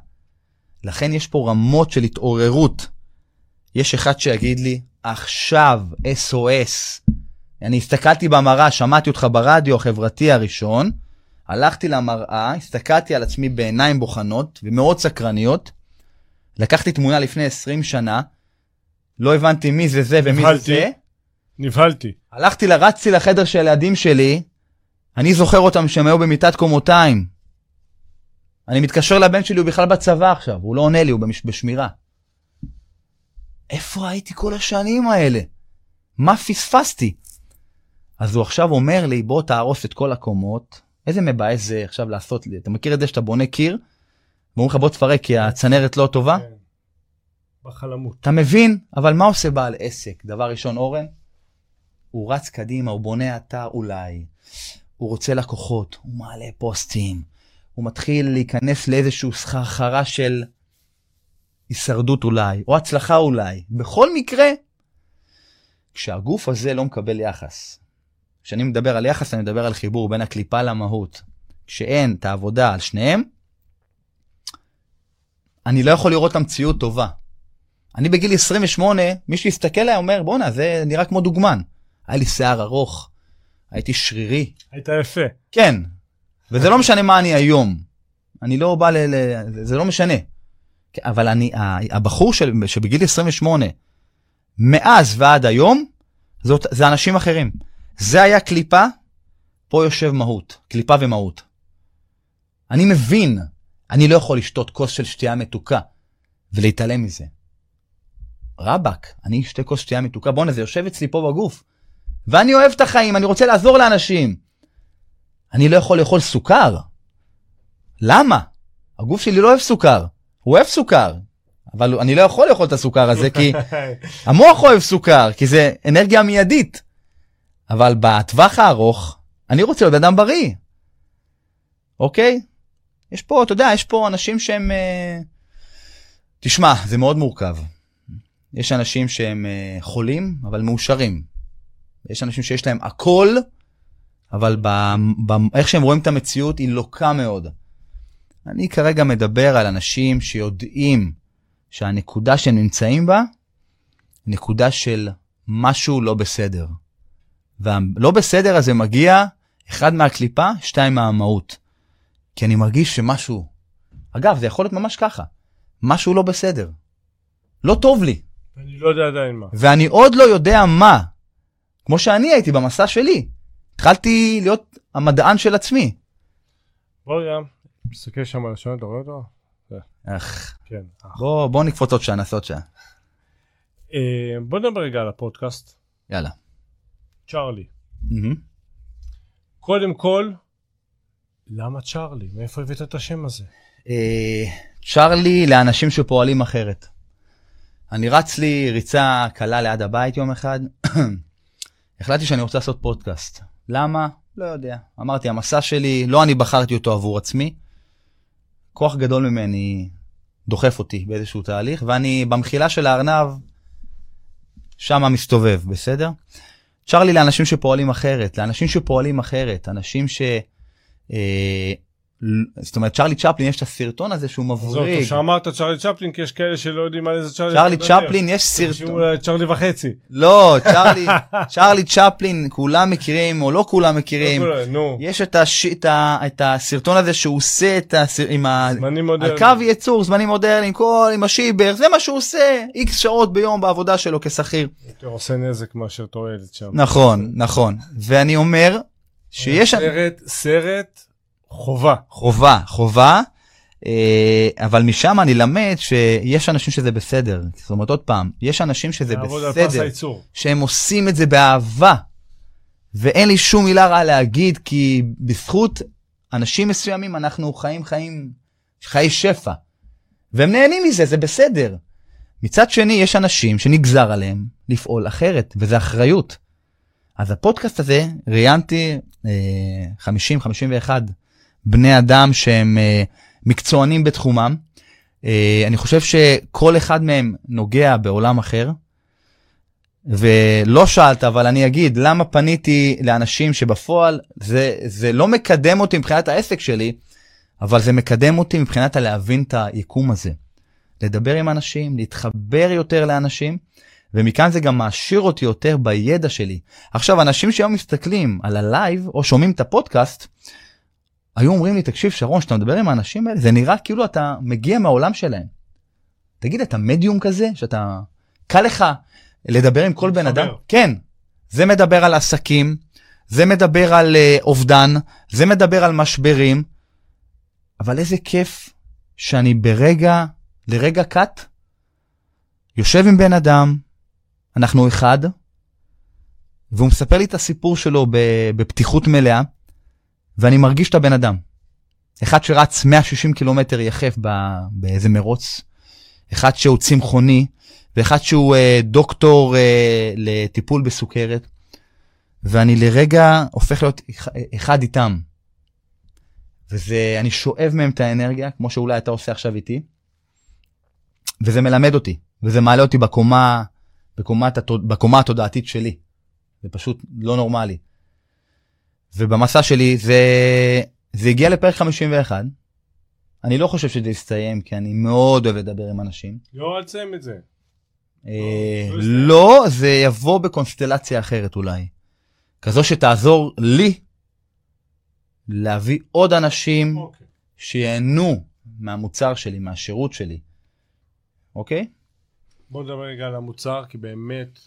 לכן יש פה רמות של התעוררות. יש אחד שיגיד לי, עכשיו, SOS. אני הסתכלתי במראה, שמעתי אותך ברדיו החברתי הראשון, הלכתי למראה, הסתכלתי על עצמי בעיניים בוחנות ומאוד סקרניות, לקחתי תמונה לפני 20 שנה, לא הבנתי מי זה זה ומי זה נבהלתי. זה, נבהלתי. הלכתי, רצתי לחדר של הילדים שלי, אני זוכר אותם שהם היו במיטת קומותיים. אני מתקשר לבן שלי, הוא בכלל בצבא עכשיו, הוא לא עונה לי, הוא במש... בשמירה. איפה הייתי כל השנים האלה? מה פספסתי? אז הוא עכשיו אומר לי, בוא תהרוס את כל הקומות. איזה מבאס זה עכשיו לעשות לי. אתה מכיר את זה שאתה בונה קיר, ואומרים לך בוא תפרק כי הצנרת לא טובה? כן. בחלמות. אתה מבין? אבל מה עושה בעל עסק? דבר ראשון, אורן, הוא רץ קדימה, הוא בונה אתר אולי, הוא רוצה לקוחות, הוא מעלה פוסטים, הוא מתחיל להיכנס לאיזשהו סחרחרה של הישרדות אולי, או הצלחה אולי. בכל מקרה, כשהגוף הזה לא מקבל יחס, כשאני מדבר על יחס, אני מדבר על חיבור בין הקליפה למהות. כשאין את העבודה על שניהם, אני לא יכול לראות את המציאות טובה. אני בגיל 28, מי שיסתכל עליי אומר, בואנה, זה נראה כמו דוגמן. היה לי שיער ארוך, הייתי שרירי. היית יפה. כן, וזה לא משנה מה אני היום. אני לא בא ל... ל זה לא משנה. אבל אני, הבחור של, שבגיל 28, מאז ועד היום, זאת, זה אנשים אחרים. זה היה קליפה, פה יושב מהות. קליפה ומהות. אני מבין, אני לא יכול לשתות כוס של שתייה מתוקה ולהתעלם מזה. רבאק, אני אשתה כוס שתייה מתוקה, בואנה, זה יושב אצלי פה בגוף. ואני אוהב את החיים, אני רוצה לעזור לאנשים. אני לא יכול לאכול סוכר. למה? הגוף שלי לא אוהב סוכר, הוא אוהב סוכר, אבל אני לא יכול לאכול את הסוכר הזה כי המוח אוהב סוכר, כי זה אנרגיה מיידית. אבל בטווח הארוך, אני רוצה להיות אדם בריא. אוקיי? יש פה, אתה יודע, יש פה אנשים שהם... אה... תשמע, זה מאוד מורכב. יש אנשים שהם אה, חולים, אבל מאושרים. יש אנשים שיש להם הכל, אבל ב, ב, איך שהם רואים את המציאות היא לוקה מאוד. אני כרגע מדבר על אנשים שיודעים שהנקודה שהם נמצאים בה, נקודה של משהו לא בסדר. והלא בסדר הזה מגיע, אחד מהקליפה, שתיים מהמהות. כי אני מרגיש שמשהו, אגב, זה יכול להיות ממש ככה, משהו לא בסדר. לא טוב לי. אני לא יודע עדיין מה. ואני עוד לא יודע מה. כמו שאני הייתי במסע שלי. התחלתי להיות המדען של עצמי. בוא ים, תסתכל שם על השעון, אתה רואה אותו? אך, כן. בוא, בוא נקפוץ עוד שעה, נעשה עוד שעה. אה, בוא נדבר רגע על הפודקאסט. יאללה. צ'ארלי. מהמם. קודם כל, למה צ'ארלי? מאיפה הבאת את השם הזה? אה, צ'ארלי לאנשים שפועלים אחרת. אני רץ לי ריצה קלה ליד הבית יום אחד, החלטתי שאני רוצה לעשות פודקאסט. למה? לא יודע. אמרתי, המסע שלי, לא אני בחרתי אותו עבור עצמי, כוח גדול ממני דוחף אותי באיזשהו תהליך, ואני במחילה של הארנב, שמה מסתובב, בסדר? צ'ארלי לאנשים שפועלים אחרת, לאנשים שפועלים אחרת, אנשים ש... אה, זאת אומרת, צ'ארלי צ'פלין, יש את הסרטון הזה שהוא מבריג. טוב שאמרת צ'ארלי צ'פלין, כי יש כאלה שלא יודעים על איזה אתה מדבר. צ'פלין, יש סרטון. צ'ארלי וחצי. לא, צ'ארלי צ'פלין, כולם מכירים או לא כולם מכירים. לא יש את, הש... את, ה... את הסרטון הזה שהוא עושה את הסר... עם ה... זמנים על מודרניים. קו ייצור, זמנים מודרניים, כל עם השיבר, זה מה שהוא עושה, איקס שעות ביום בעבודה שלו כשכיר. יותר עושה נזק מאשר תועלת שם. נכון, נכון. ואני אומר שיש סרט, סרט, חובה. חובה, חובה, אה, אבל משם אני למד שיש אנשים שזה בסדר. זאת אומרת, עוד פעם, יש אנשים שזה בסדר. שהם עושים את זה באהבה. ואין לי שום מילה רעה להגיד, כי בזכות אנשים מסוימים אנחנו חיים חיים, חיי שפע. והם נהנים מזה, זה בסדר. מצד שני, יש אנשים שנגזר עליהם לפעול אחרת, וזה אחריות. אז הפודקאסט הזה, ראיינתי אה, 50-51 בני אדם שהם אה, מקצוענים בתחומם. אה, אני חושב שכל אחד מהם נוגע בעולם אחר. ולא שאלת, אבל אני אגיד, למה פניתי לאנשים שבפועל זה, זה לא מקדם אותי מבחינת העסק שלי, אבל זה מקדם אותי מבחינת הלהבין את היקום הזה. לדבר עם אנשים, להתחבר יותר לאנשים, ומכאן זה גם מעשיר אותי יותר בידע שלי. עכשיו, אנשים שהיום מסתכלים על ה live, או שומעים את הפודקאסט, היו אומרים לי, תקשיב, שרון, כשאתה מדבר עם האנשים האלה, זה נראה כאילו אתה מגיע מהעולם שלהם. תגיד, אתה מדיום כזה, שאתה... קל לך לדבר עם כל בן. אדם? כן. זה מדבר על עסקים, זה מדבר על uh, אובדן, זה מדבר על משברים, אבל איזה כיף שאני ברגע, לרגע קט, יושב עם בן אדם, אנחנו אחד, והוא מספר לי את הסיפור שלו בפתיחות מלאה, ואני מרגיש את הבן אדם. אחד שרץ 160 קילומטר יחף ב- באיזה מרוץ, אחד שהוא צמחוני, ואחד שהוא אה, דוקטור אה, לטיפול בסוכרת, ואני לרגע הופך להיות אח- אחד איתם. וזה, אני שואב מהם את האנרגיה, כמו שאולי אתה עושה עכשיו איתי, וזה מלמד אותי, וזה מעלה אותי בקומה, בקומת, התוד- בקומה התודעתית שלי. זה פשוט לא נורמלי. ובמסע שלי זה, זה הגיע לפרק 51. אני לא חושב שזה יסתיים, כי אני מאוד אוהב לדבר עם אנשים. לא, אל תסיים את זה. אה, לא יסתיים. לא, זה יבוא בקונסטלציה אחרת אולי. כזו שתעזור לי להביא עוד אנשים אוקיי. שיהנו מהמוצר שלי, מהשירות שלי. אוקיי? בוא נדבר רגע על המוצר, כי באמת...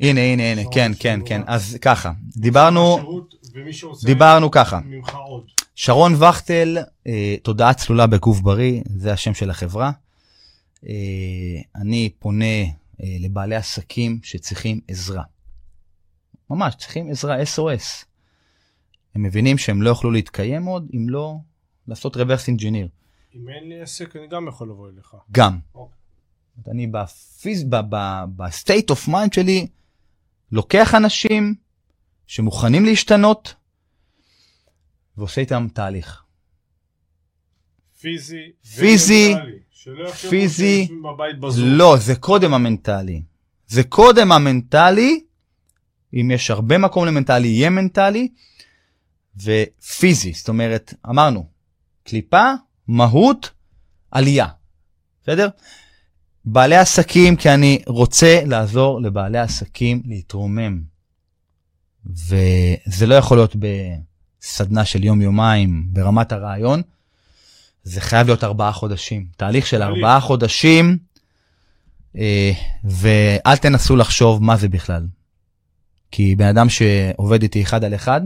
הנה, הנה, הנה, שרון, כן, כן. כן. אז ככה, דיברנו, השירות, ומי שרוצה דיברנו ככה. ממך עוד. שרון וכטל, אה, תודעה צלולה בגוף בריא, זה השם של החברה. אה, אני פונה אה, לבעלי עסקים שצריכים עזרה. ממש, צריכים עזרה, SOS. הם מבינים שהם לא יוכלו להתקיים עוד אם לא לעשות reverse engineer. אם אין לי עסק, אני גם יכול לבוא אליך. גם. אוקיי. אני ב state of mind שלי לוקח אנשים שמוכנים להשתנות ועושה איתם תהליך. פיזי. פיזי, ומנטלי. פיזי. לא, זה קודם המנטלי. זה קודם המנטלי, אם יש הרבה מקום למנטלי, יהיה מנטלי, ופיזי, זאת אומרת, אמרנו, קליפה, מהות, עלייה, בסדר? בעלי עסקים, כי אני רוצה לעזור לבעלי עסקים להתרומם. וזה לא יכול להיות בסדנה של יום-יומיים ברמת הרעיון, זה חייב להיות ארבעה חודשים. תהליך של. ארבעה חודשים, אה, ואל תנסו לחשוב מה זה בכלל. כי בן אדם שעובד איתי אחד על אחד,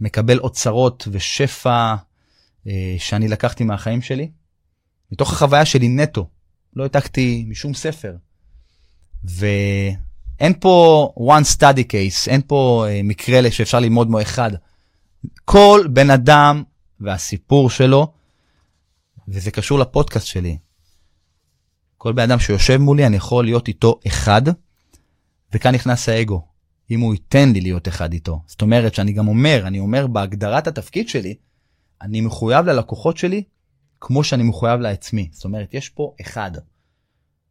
מקבל אוצרות ושפע אה, שאני לקחתי מהחיים שלי, מתוך החוויה שלי נטו. לא העתקתי משום ספר. ואין פה one study case, אין פה אה, מקרה שאפשר ללמוד מו אחד. כל בן אדם והסיפור שלו, וזה קשור לפודקאסט שלי. כל בן אדם שיושב מולי, אני יכול להיות איתו אחד, וכאן נכנס האגו. אם הוא ייתן לי להיות אחד איתו. זאת אומרת שאני גם אומר, אני אומר בהגדרת התפקיד שלי, אני מחויב ללקוחות שלי כמו שאני מחויב לעצמי. זאת אומרת, יש פה אחד.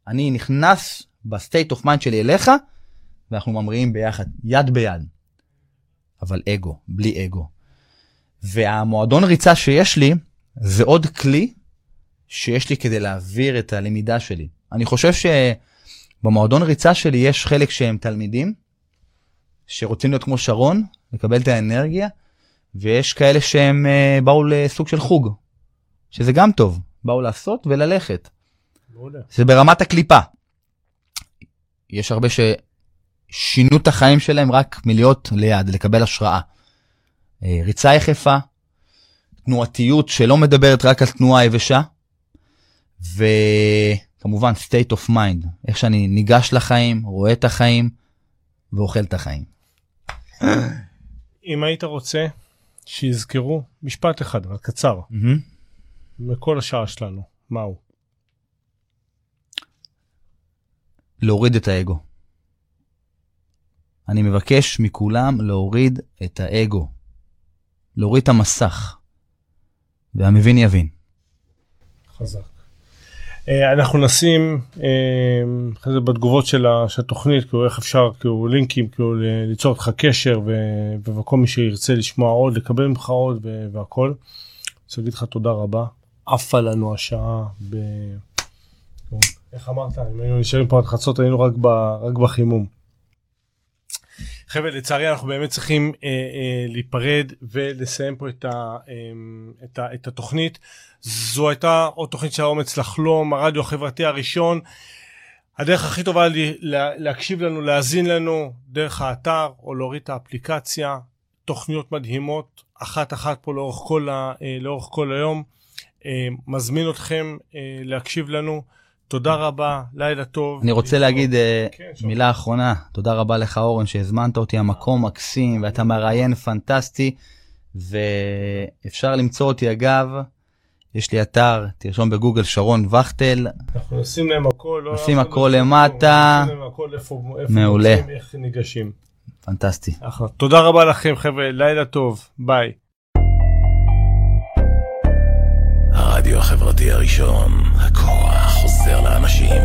אני נכנס ב state of mind שלי אליך, ואנחנו ממריאים ביחד, יד ביד. אבל אגו, בלי אגו. והמועדון ריצה שיש לי, זה עוד כלי שיש לי כדי להעביר את הלמידה שלי. אני חושב שבמועדון ריצה שלי יש חלק שהם תלמידים, שרוצים להיות כמו שרון, לקבל את האנרגיה, ויש כאלה שהם uh, באו לסוג של חוג, שזה גם טוב, באו לעשות וללכת. מעולה. זה ברמת הקליפה. יש הרבה ששינו את החיים שלהם רק מלהיות ליד, לקבל השראה. אה, ריצה יחפה, תנועתיות שלא מדברת רק על תנועה יבשה, וכמובן state of mind, איך שאני ניגש לחיים, רואה את החיים ואוכל את החיים. אם היית רוצה שיזכרו משפט אחד, אבל קצר, מכל השעה שלנו, מהו? להוריד את האגו. אני מבקש מכולם להוריד את האגו. להוריד את המסך. והמבין יבין. חזק. אה, אנחנו נשים אה, אחרי זה בתגובות של התוכנית, כאילו איך אפשר, כאילו לינקים, כאילו ליצור איתך קשר ו- וכל מי שירצה לשמוע עוד, לקבל ממך עוד והכל. רוצה להגיד לך תודה רבה. עפה לנו השעה ב... איך אמרת? אם היינו נשארים פה עד חצות היינו. רק בחימום. חבר'ה לצערי אנחנו באמת צריכים אה, אה, להיפרד ולסיים פה את, ה, אה, את, ה, את התוכנית. זו הייתה עוד תוכנית של האומץ לחלום, הרדיו החברתי הראשון. הדרך הכי טובה לי, לה, להקשיב לנו, להאזין לנו, דרך האתר או להוריד את האפליקציה. תוכניות מדהימות, אחת אחת פה לאורך כל, ה, אה, לאורך כל היום. אה, מזמין אתכם אה, להקשיב לנו. תודה רבה, לילה טוב. אני רוצה. להגיד אה, כן. מילה אחרונה. תודה רבה לך אורן שהזמנת אותי, המקום מקסים ואתה מראיין פנטסטי. ואפשר למצוא אותי אגב, יש לי אתר, תרשום בגוגל שרון וכטל, אנחנו נשים להם הכל, לא נשים הכל למטה. נשים להם הכל איפה, איפה מעולה. מוצאים, איך ניגשים. פנטסטי. אחלה. תודה רבה לכם חבר'ה, לילה טוב, ביי. הרדיו החברתי הראשון, הכוח חוזר לאנשים.